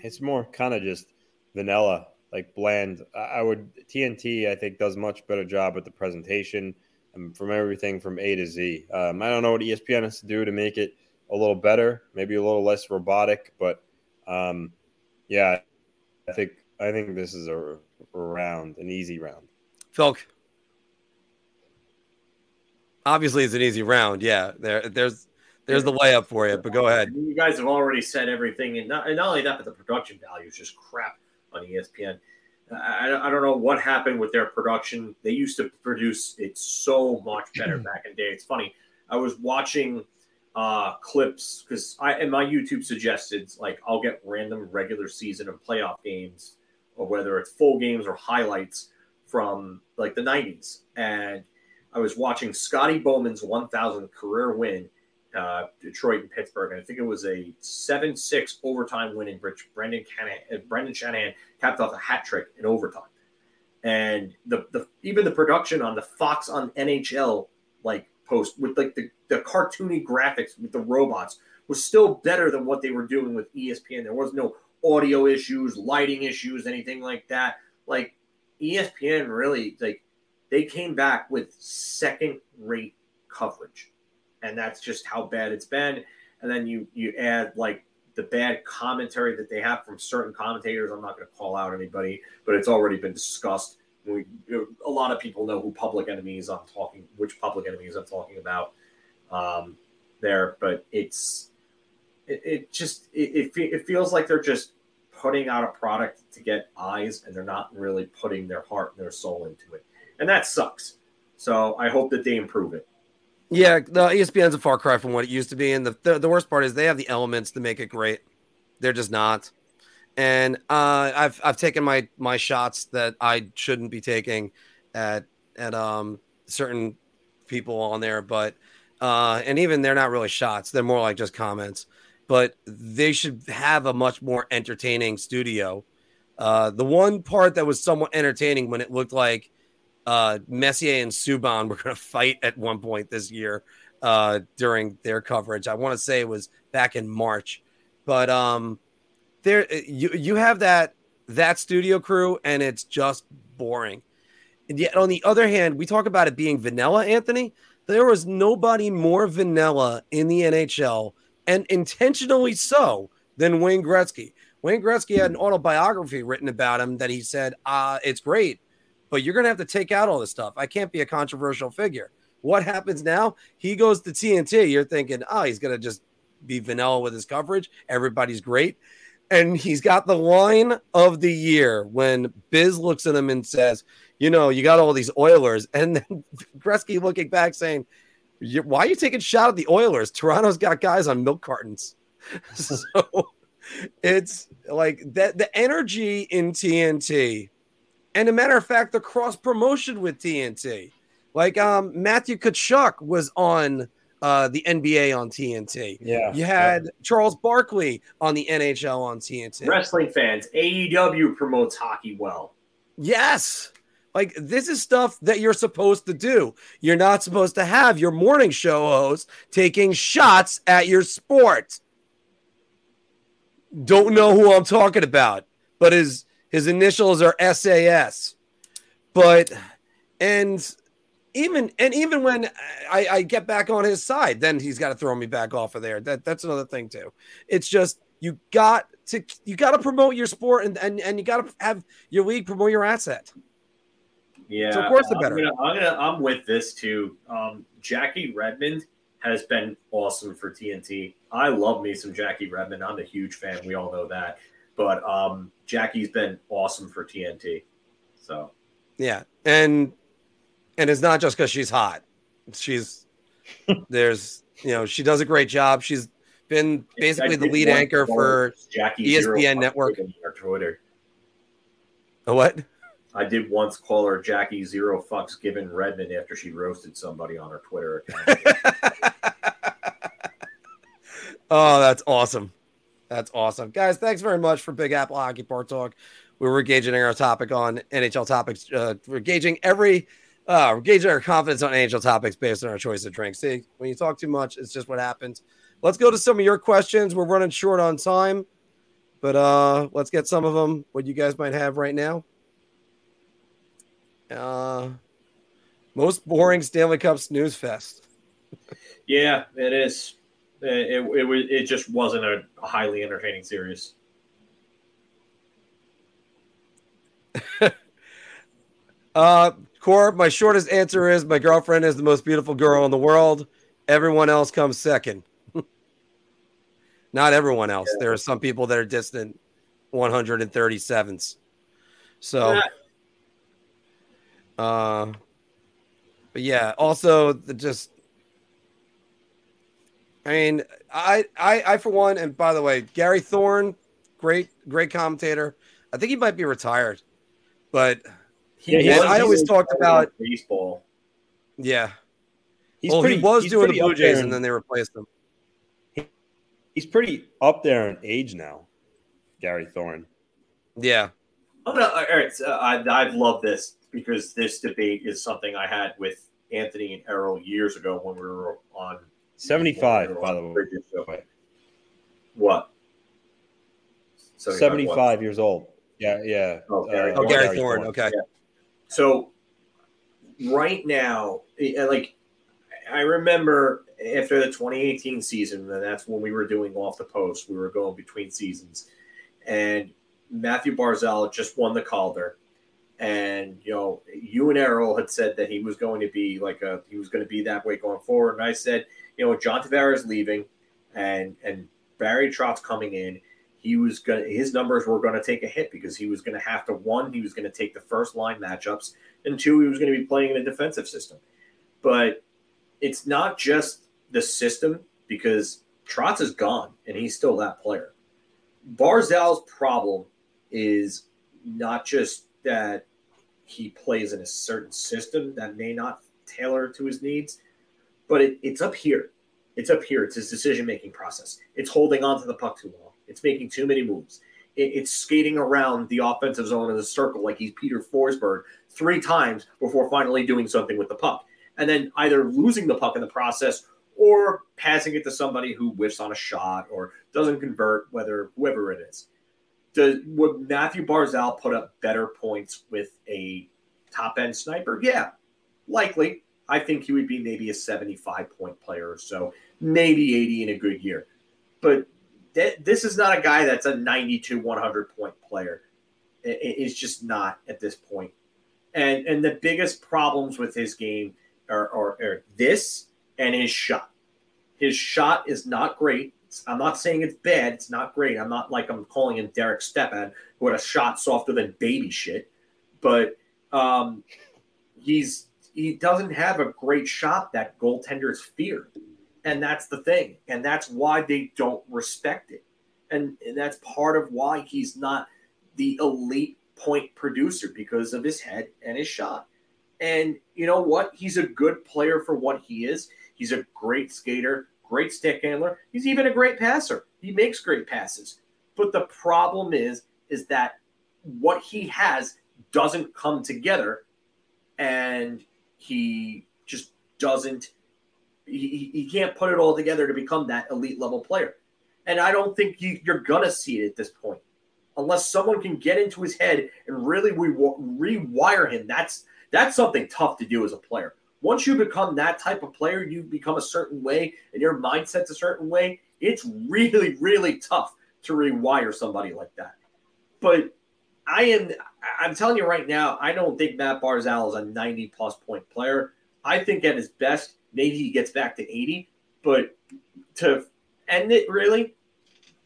Speaker 3: it's more kind of just vanilla like bland. I would TNT I think does much better job with the presentation and from everything from A to Z. Um, I don't know what ESPN has to do to make it a little better, maybe a little less robotic, but um, yeah, I think I think this is a round, an easy round.
Speaker 1: Phil, obviously it's an easy round. Yeah, there, there's there's the layup for you. But go ahead.
Speaker 2: You guys have already said everything, and not, and not only that, but the production value is just crap on ESPN. I, I don't know what happened with their production. They used to produce it so much better back in the day. It's funny. I was watching uh, clips because I and my YouTube suggested like I'll get random regular season and playoff games or whether it's full games or highlights from like the 90s. And I was watching Scotty Bowman's 1000 career win, uh, Detroit and Pittsburgh. And I think it was a 7 6 overtime win in which Brendan, Canahan, uh, Brendan Shanahan capped off a hat trick in overtime. And the, the even the production on the Fox on NHL like post with like the, the cartoony graphics with the robots was still better than what they were doing with ESPN. There was no audio issues, lighting issues, anything like that. Like ESPN really like they came back with second rate coverage. And that's just how bad it's been. And then you you add like the bad commentary that they have from certain commentators. I'm not going to call out anybody, but it's already been discussed. We, a lot of people know who Public Enemies I'm talking, which Public Enemies I'm talking about um, there, but it's it, it just it, it feels like they're just putting out a product to get eyes and they're not really putting their heart and their soul into it and that sucks so i hope that they improve it
Speaker 1: yeah the espn's a far cry from what it used to be and the, the, the worst part is they have the elements to make it great. They're just not. And uh, I've I've taken my my shots that I shouldn't be taking at at um certain people on there, but uh, and even they're not really shots; they're more like just comments. But they should have a much more entertaining studio. Uh, the one part that was somewhat entertaining when it looked like uh, Messier and Subban were going to fight at one point this year uh, during their coverage. I want to say it was back in March, but um, there you you have that that studio crew, and it's just boring. And yet, on the other hand, we talk about it being vanilla, Anthony. There was nobody more vanilla in the NHL and intentionally so, than Wayne Gretzky. Wayne Gretzky had an autobiography written about him that he said, uh, it's great, but you're going to have to take out all this stuff. I can't be a controversial figure. What happens now? He goes to TNT. You're thinking, oh, he's going to just be vanilla with his coverage. Everybody's great. And he's got the line of the year when Biz looks at him and says, you know, you got all these Oilers. [LAUGHS] And then Gretzky looking back saying, why are you taking shot at the Oilers? Toronto's got guys on milk cartons. [LAUGHS] so it's like that the energy in TNT. And a matter of fact, the cross promotion with TNT. Like um Matthew Tkachuk was on uh, the NBA on TNT.
Speaker 3: Yeah.
Speaker 1: You had yeah. Charles Barkley on the NHL on TNT.
Speaker 2: Wrestling fans, AEW promotes hockey well.
Speaker 1: Yes. Like this is stuff that you're supposed to do. You're not supposed to have your morning show host taking shots at your sport. Don't know who I'm talking about, but his his initials are SAS. But and even and even when I, I get back on his side, then he's got to throw me back off of there. That that's another thing too. It's just you got to you got to promote your sport and and, and you got to have your league promote your asset.
Speaker 2: Yeah,
Speaker 1: so of course the better.
Speaker 2: I'm, gonna, I'm, gonna, I'm with this too. Um, Jackie Redmond has been awesome for TNT. I love me some Jackie Redmond. I'm a huge fan. We all know that. But um, Jackie's been awesome for TNT. So
Speaker 1: yeah, and and it's not just because she's hot. She's [LAUGHS] there's you know she does a great job. She's been basically the lead anchor for Jackie ESPN Network.
Speaker 2: Twitter.
Speaker 1: A what?
Speaker 2: I did once call her Jackie Zero Fucks Given Redmond after she roasted somebody on her Twitter account. [LAUGHS]
Speaker 1: oh, that's awesome. That's awesome. Guys, thanks very much for Big Apple Hockey Bar Talk. We were gauging our topic on NHL topics. Uh, we're gauging every, uh, we're gauging our confidence on NHL topics based on our choice of drinks. See, when you talk too much, it's just what happens. Let's go to some of your questions. We're running short on time, but uh, let's get some of them. What you guys might have right now. Uh, most boring Stanley Cup snooze fest.
Speaker 2: yeah, it is. It, it, it, it just wasn't a highly entertaining series. [LAUGHS]
Speaker 1: uh, Core, my shortest answer is my girlfriend is the most beautiful girl in the world. Everyone else comes second. [LAUGHS] Not everyone else. Yeah. There are some people that are distant 137ths. So, yeah. uh, but yeah, also the just I mean, I, I, I for one, and by the way, Gary Thorne, great, great commentator. I think he might be retired, but yeah, I always talked about
Speaker 2: baseball.
Speaker 1: Yeah, he's well, pretty, he was doing the Blue Jays, and then they replaced him.
Speaker 3: he's pretty up there in age now, Gary Thorne.
Speaker 1: Yeah.
Speaker 2: Oh, I'm gonna, all right, so I, I've loved this because this debate is something I had with Anthony and Errol years ago when we were on
Speaker 3: 75, by the way.
Speaker 2: What?
Speaker 3: 75 what? years old. Yeah, yeah.
Speaker 1: Oh, Gary, uh, oh, Gary, Gary Thorne. Thorne. Okay. Yeah.
Speaker 2: So right now, like I remember after the 2018 season, and that's when we were doing off the post. We were going between seasons, and Matthew Barzal just won the Calder. And you know, you and Errol had said that he was going to be like a he was going to be that way going forward. And I said, you know, John Tavares leaving and and Barry Trotz coming in, he was gonna his numbers were gonna take a hit because he was gonna have to one, he was gonna take the first line matchups, and two, he was gonna be playing in a defensive system. But it's not just the system because Trotz is gone and he's still that player. Barzal's problem is not just that he plays in a certain system that may not tailor to his needs but it, it's up here. It's up here. It's his decision making process. It's holding on to the puck too long. It's making too many moves. It, it's skating around the offensive zone in a circle like he's Peter Forsberg three times before finally doing something with the puck. And then either losing the puck in the process or passing it to somebody who whiffs on a shot or doesn't convert, whether whoever it is. Does, would Matthew Barzal put up better points with a top end sniper? Yeah, likely. I think he would be maybe a 75 point player or so, maybe 80 in a good year. But th- this is not a guy that's a 92, 100 point player. It- it's just not at this point. And and the biggest problems with his game are, are, are this and his shot. His shot is not great. I'm not saying it's bad. It's not great. I'm not like I'm calling him Derek Stepan, who had a shot softer than baby shit. But um, he's he doesn't have a great shot that goaltenders fear. And that's the thing. And that's why they don't respect it. And, and that's part of why he's not the elite point producer because of his head and his shot. And you know what? He's a good player for what he is. He's a great skater, great stick handler. He's even a great passer. He makes great passes. But the problem is, is that what he has doesn't come together. And he just doesn't he, he can't put it all together to become that elite level player. And I don't think you, you're going to see it at this point. Unless someone can get into his head and really re- rewire him. That's that's something tough to do as a player. Once you become that type of player, you become a certain way and your mindset's a certain way. It's really, really tough to rewire somebody like that. But I am I'm telling you right now, I don't think Matt Barzal is a 90 plus point player. I think at his best, maybe he gets back to 80, but to end it really,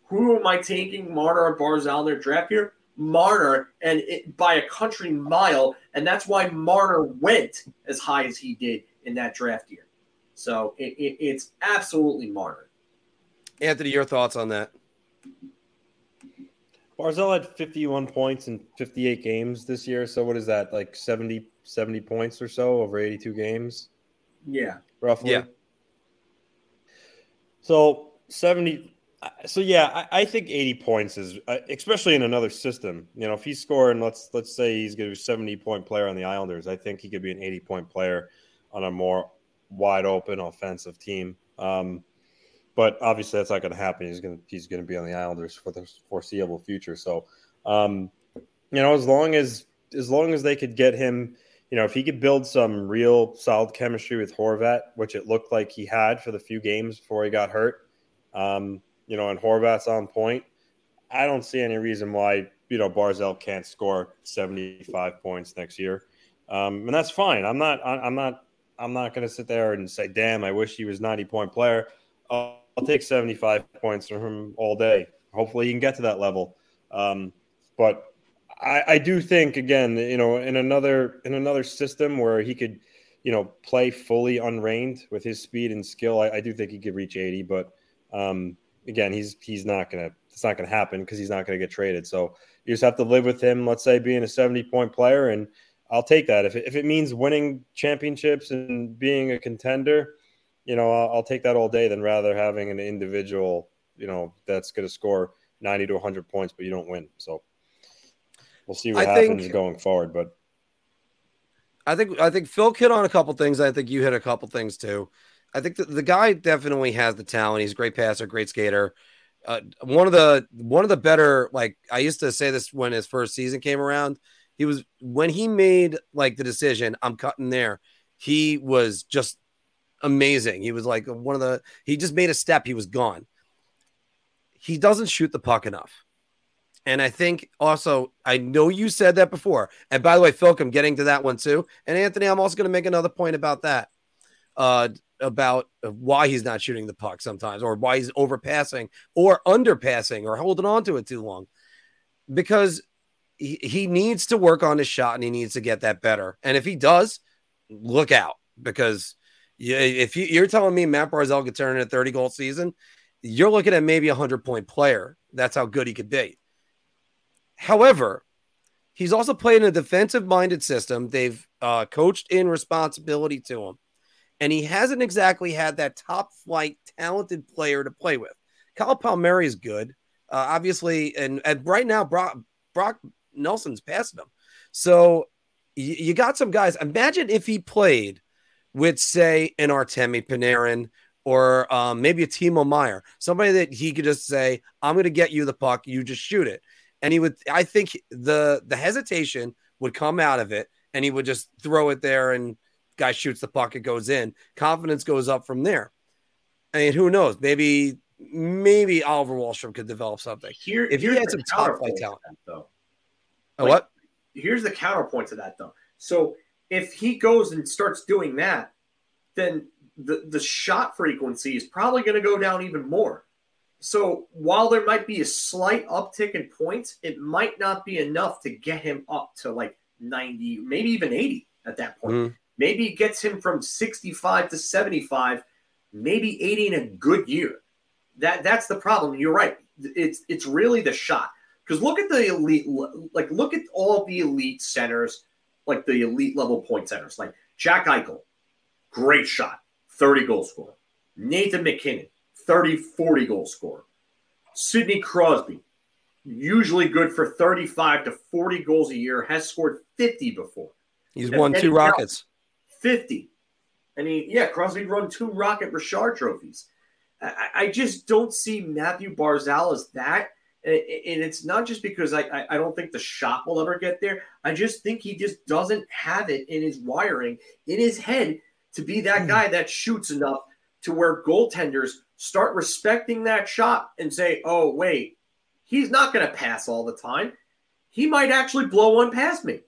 Speaker 2: who am I taking Marner or Barzal in their draft here? Marner, and it, by a country mile, and that's why Marner went as high as he did in that draft year. So it, it, it's absolutely Marner.
Speaker 1: Anthony, your thoughts on that?
Speaker 3: Barzal had 51 points in 58 games this year. So what is that? Like 70, 70 points or so over 82 games?
Speaker 2: Yeah.
Speaker 3: Roughly.
Speaker 1: Yeah.
Speaker 3: So 70 so yeah, I, I, think 80 points is uh, especially in another system. You know, if he's scoring, let's let's say he's going to be a 70 point player on the Islanders, I think he could be an 80 point player on a more wide open offensive team. Um, but obviously that's not going to happen. He's going to he's going to be on the Islanders for the foreseeable future. So, um, you know, as long as as long as they could get him, you know, if he could build some real solid chemistry with Horvat, which it looked like he had for the few games before he got hurt, um, you know, and Horvat's on point, I don't see any reason why you know Barzal can't score seventy five points next year, um, and that's fine. I'm not I'm not I'm not going to sit there and say, "Damn, I wish he was ninety point player." Uh, I'll take 75 points from him all day. Hopefully, he can get to that level. Um, but I, I, do think again, you know, in another in another system where he could, you know, play fully unreined with his speed and skill, I, I do think he could reach 80. But um, again, he's he's not gonna it's not gonna happen because he's not gonna get traded. So you just have to live with him. Let's say being a 70 point player, and I'll take that if it, if it means winning championships and being a contender you know, I'll, I'll, take that all day than rather having an individual, you know, that's going to score 90 to 100 points, but you don't win. So we'll see what I happens think, going forward. But
Speaker 1: I think I think Phil hit on a couple things. I think you hit a couple things too. I think the, the guy definitely has the talent. He's a great passer, great skater. Uh, one of the one of the better like I used to say this when his first season came around. He was when he made like the decision, I'm cutting there. He was just amazing. He was like one of the, he just made a step, he was gone. He doesn't shoot the puck enough. And I think also, I know you said that before. And by the way, Phil, I'm getting to that one too. And Anthony, I'm also going to make another point about that, uh, about why he's not shooting the puck sometimes, or why he's overpassing or underpassing or holding on to it too long. Because he, he needs to work on his shot and he needs to get that better. And if he does, look out because yeah, if you, you're telling me Matt Barzal could turn in a 30 goal season, you're looking at maybe a 100 point player. That's how good he could be. However, he's also played in a defensive minded system. They've uh, coached in responsibility to him, and he hasn't exactly had that top flight talented player to play with. Kyle Palmieri is good, uh, obviously, and, and right now Brock, Brock Nelson's passing him. So you got some guys. Imagine if he played with, say, an Artemi Panarin or um, maybe a Timo Meier, somebody that he could just say, "I'm going to get you the puck, you just shoot it," and he would. I think the the hesitation would come out of it, and he would just throw it there, and guy shoots the puck, it goes in. Confidence goes up from there. I mean, who knows? Maybe maybe Oliver Wahlstrom could develop something.
Speaker 2: Here, if he had some top flight talent, though.
Speaker 1: Like, what?
Speaker 2: Here's the counterpoint to that, though. So if he goes and starts doing that, then the, the shot frequency is probably going to go down even more. So while there might be a slight uptick in points, it might not be enough to get him up to like 90, maybe even 80 at that point. Mm. Maybe it gets him from 65 to 75, maybe 80 in a good year. That that's the problem. You're right. It's it's really the shot. Because look at the elite, like look at all the elite centers like the elite level point centers, like Jack Eichel, great shot, 30 goal scorer. Nathan MacKinnon, 30, 40 goal scorer. Sidney Crosby, usually good for 35 to 40 goals a year, has scored 50 before.
Speaker 1: He's and won two Rockets.
Speaker 2: 50. I mean, yeah, Crosby run two Rocket Richard trophies. I, I just don't see Matthew Barzal as that and it's not just because I, I don't think the shot will ever get there. I just think he just doesn't have it in his wiring, in his head, to be that guy that shoots enough to where goaltenders start respecting that shot and say, oh, wait, he's not going to pass all the time. He might actually blow one past me.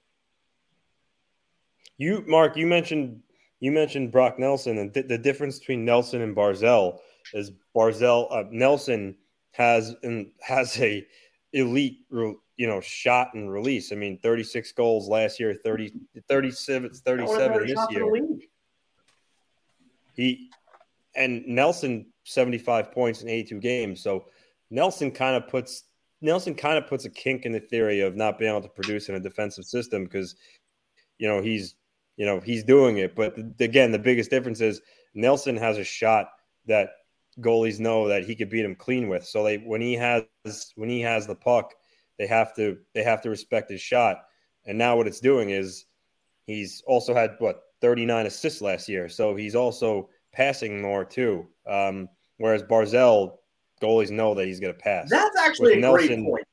Speaker 3: You, Mark, you mentioned you mentioned Brock Nelson, and th- the difference between Nelson and Barzal is Barzal uh, Nelson has and has a elite you know shot and release. I mean, 36 goals last year, 30 37 37 this year. He and Nelson 75 points in 82 games. So Nelson kind of puts Nelson kind of puts a kink in the theory of not being able to produce in a defensive system because you know he's you know he's doing it. But again, the biggest difference is Nelson has a shot that goalies know that he could beat him clean with. So they when he has when he has the puck, they have to they have to respect his shot. And now what it's doing is he's also had what 39 assists last year. So he's also passing more too. Um, whereas Barzal goalies know that he's going to pass.
Speaker 2: That's actually With a Nelson, great point.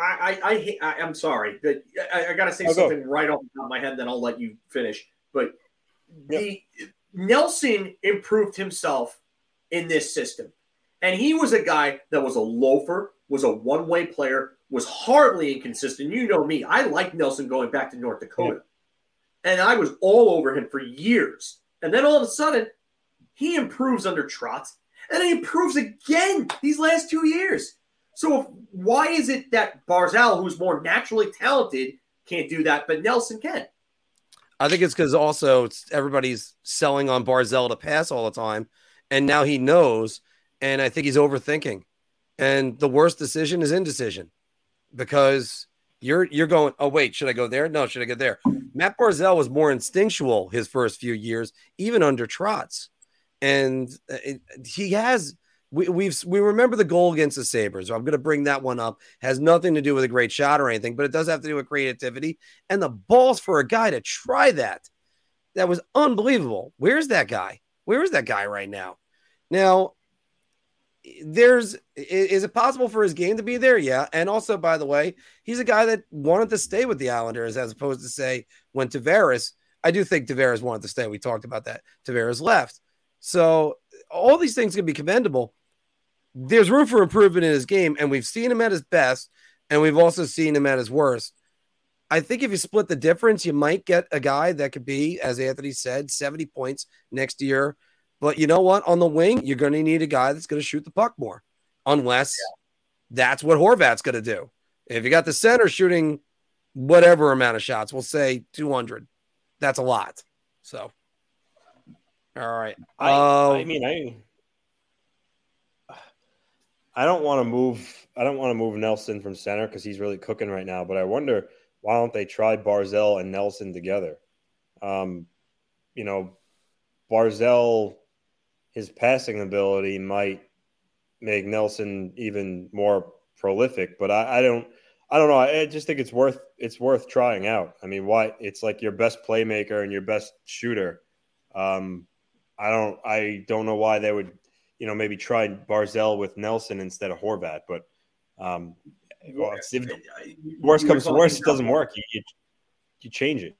Speaker 2: I, I, I, am sorry, but I, I got to say oh, something go. right off the top of my head, then I'll let you finish. But yep. the Nelson improved himself in this system, and he was a guy that was a loafer, was a one-way player, was hardly inconsistent. You know me, I like Nelson going back to North Dakota, and I was all over him for years. And then all of a sudden, he improves under Trotz, and he improves again these last two years. So why is it that Barzal, who's more naturally talented, can't do that, but Nelson can?
Speaker 1: I think it's because also it's, everybody's selling on Barzal to pass all the time, and now he knows, and I think he's overthinking. And the worst decision is indecision, because you're you're going. Oh wait, should I go there? No, should I get there? Matt Barzal was more instinctual his first few years, even under Trotz, and uh, it, he has. We, we've we remember the goal against the Sabres. I'm going to bring that one up. Has nothing to do with a great shot or anything, but it does have to do with creativity and the balls for a guy to try that. That was unbelievable. Where's that guy? Where is that guy right now? Now, there's is it possible for his game to be there? Yeah. And also, by the way, he's a guy that wanted to stay with the Islanders as opposed to say when Tavares. I do think Tavares wanted to stay. We talked about that. Tavares left. So all these things can be commendable. There's room for improvement in his game, and we've seen him at his best, and we've also seen him at his worst. I think if you split the difference, you might get a guy that could be, as Anthony said, 70 points next year but you know what? On the wing, you're going to need a guy that's going to shoot the puck more, unless yeah. that's what Horvat's going to do. If you got the center shooting whatever amount of shots, we'll say 200. That's a lot. So, all right.
Speaker 3: I, uh, I mean, I. I don't want to move. I don't want to move Nelson from center because he's really cooking right now. But I wonder why don't they try Barzal and Nelson together? Um, you know, Barzal, his passing ability might make Nelson even more prolific. But I, I don't. I don't know. I just think it's worth it's worth trying out. I mean, why? It's like your best playmaker and your best shooter. Um, I don't. I don't know why they would, you know, maybe try Barzal with Nelson instead of Horvat. But um, well, if worst comes to worst, it doesn't work. You, you, you change it.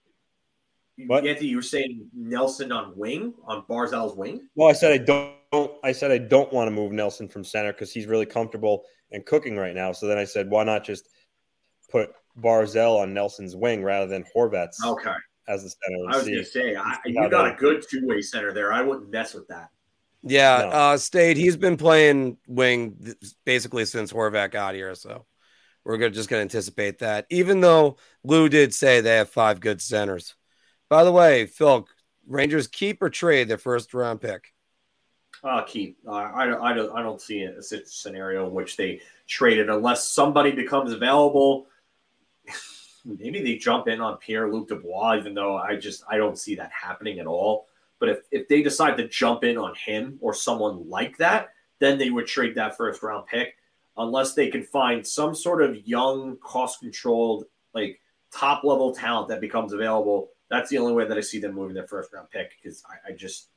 Speaker 2: What? Anthony, you were saying Nelson on wing on Barzal's wing.
Speaker 3: Well, I said I don't. I said I don't want to move Nelson from center because he's really comfortable and cooking right now. So then I said, why not just put Barzell on Nelson's wing rather than Horvat's?
Speaker 2: Okay.
Speaker 3: As the center.
Speaker 2: I was going to say, I, you got a good two way center there. I wouldn't mess with that.
Speaker 1: Yeah, no. uh, Stade. He's been playing wing basically since Horvat got here, so we're gonna, just going to anticipate that. Even though Lou did say they have five good centers. By the way, Phil, Rangers keep or trade their first round pick?
Speaker 2: Uh, keep. Uh, I, I, don't, I don't see a scenario in which they trade it unless somebody becomes available. [LAUGHS] Maybe they jump in on Pierre Luc Dubois, even though I just I don't see that happening at all. But if, if they decide to jump in on him or someone like that, then they would trade that first round pick unless they can find some sort of young, cost controlled, like top level talent that becomes available that's the only way that I see them moving their first round pick because I, I just,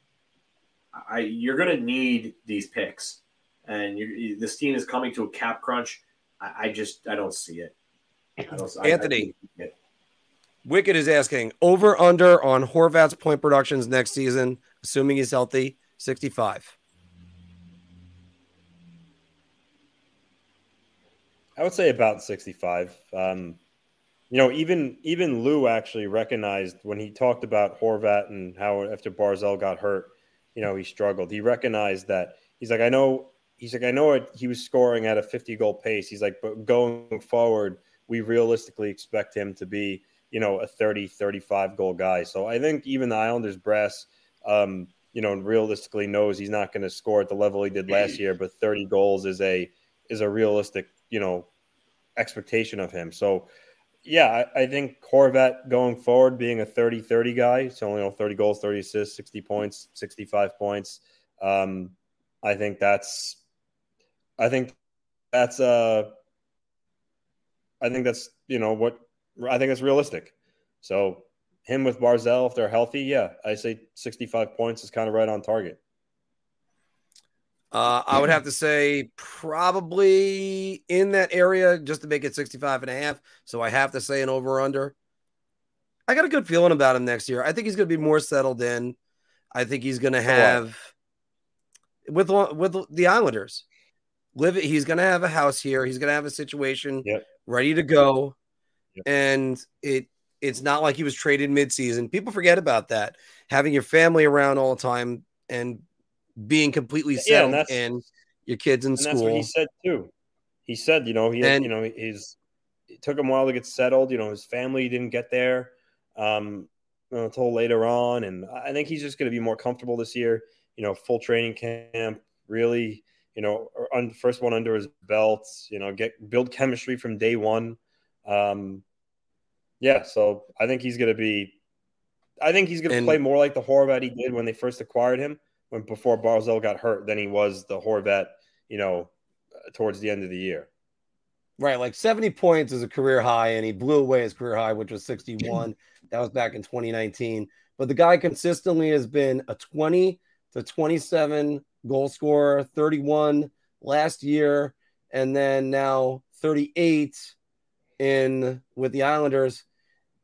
Speaker 2: I you're going to need these picks, and you, this team is coming to a cap crunch. I, I just I don't see it.
Speaker 1: I don't, Anthony, I, Wicked is asking over under on Horvat's point productions next season, assuming he's healthy, 65.
Speaker 3: I would say about 65. Um, you know, even even Lou actually recognized when he talked about Horvat and how after Barzal got hurt, you know, he struggled. He recognized that he's like, I know he's like, I know it, he was scoring at a 50 goal pace. He's like, but going forward, we realistically expect him to be, you know, a 30, 35 goal guy. So I think even the Islanders brass, um, you know, realistically knows he's not going to score at the level he did last year, but 30 goals is a is a realistic, you know, expectation of him. So yeah, I, I, think Horvat going forward being a 30 30 guy, so only you know, 30 goals, 30 assists, 60 points, 65 points. Um, I think that's, I think that's, uh, I think that's, you know, what I think it's realistic. So him with Barzal, if they're healthy, yeah, I say 65 points is kind of right on target.
Speaker 1: Uh, I would have to say probably in that area just to make it 65 and a half. So I have to say an over under. I got a good feeling about him next year. I think he's going to be more settled in. I think he's going to have with with the Islanders. Live it. He's going to have a house here. He's going to have a situation
Speaker 3: yep.
Speaker 1: ready to go, yep. and it it's not like he was traded midseason. People forget about that. Having your family around all the time and being completely settled yeah, and, your kids in school. That's what
Speaker 3: he said too. He said, you know, he and, you know, his it took him a while to get settled. You know, his family didn't get there um, until later on, and I think he's just going to be more comfortable this year. You know, full training camp, really, you know, on, first one under his belt. You know, get build chemistry from day one. Um, yeah, so I think he's going to be. I think he's going to play more like the Horvat he did when they first acquired him when before Barzal got hurt than he was the Horvat, you know, towards the end of the year.
Speaker 1: Right, like 70 points is a career high, and he blew away his career high, which was 61. [CLEARS THROAT] that was back in 2019. But the guy consistently has been a 20 to 27 goal scorer, 31 last year, and then now 38 in with the Islanders.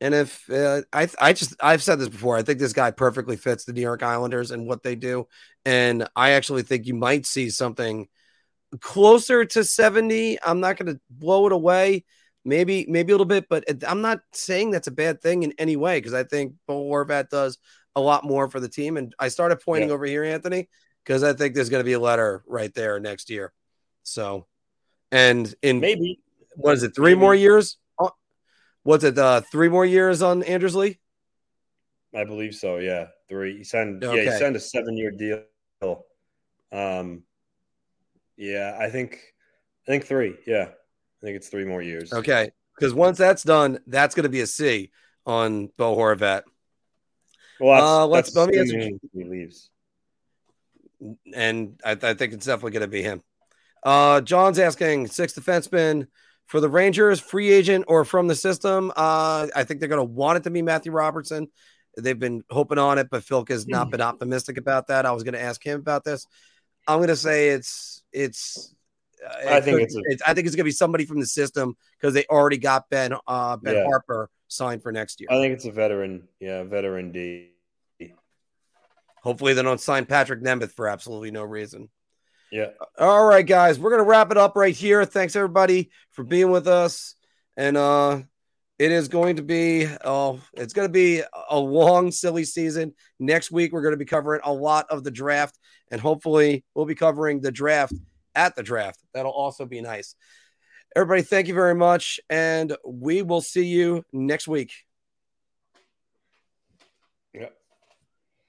Speaker 1: And if uh, I, I just, I've said this before, I think this guy perfectly fits the New York Islanders and what they do. And I actually think you might see something closer to 70. I'm not going to blow it away. Maybe, maybe a little bit, but I'm not saying that's a bad thing in any way because I think Bo Horvat does a lot more for the team. And I started pointing yeah. over here, Anthony, because I think there's going to be a letter right there next year. So, and in
Speaker 3: maybe
Speaker 1: what is it, three maybe. more years? What's it? Uh, three more years on Anders Lee.
Speaker 3: I believe so. Yeah, three. He signed. Okay. Yeah, he signed a seven-year deal. Um, yeah, I think, I think three. Yeah, I think it's three more years.
Speaker 1: Okay, because once that's done, that's going to be a C on Bo Horvat.
Speaker 3: Well, uh, let's let me he leaves,
Speaker 1: and I, I think it's definitely going to be him. Uh, John's asking six defenseman for the Rangers, free agent or from the system, uh, I think they're going to want it to be Matthew Robertson. They've been hoping on it, but Philk has not been optimistic about that. I was going to ask him about this. I'm going to say it's it's.
Speaker 3: Uh, I think it's, a,
Speaker 1: it's, I think it's going to be somebody from the system because they already got Ben uh, Ben yeah. Harpur signed for next year.
Speaker 3: I think it's a veteran, yeah, veteran D.
Speaker 1: Hopefully, they don't sign Patrik Nemeth for absolutely no reason.
Speaker 3: Yeah.
Speaker 1: All right, guys, we're gonna wrap it up right here. Thanks everybody for being with us, and uh, it is going to be oh, it's to be a long, silly season. Next week, we're to be covering a lot of the draft, and hopefully, we'll be covering the draft at the draft. That'll also be nice. Everybody, thank you very much, and we will see you next week.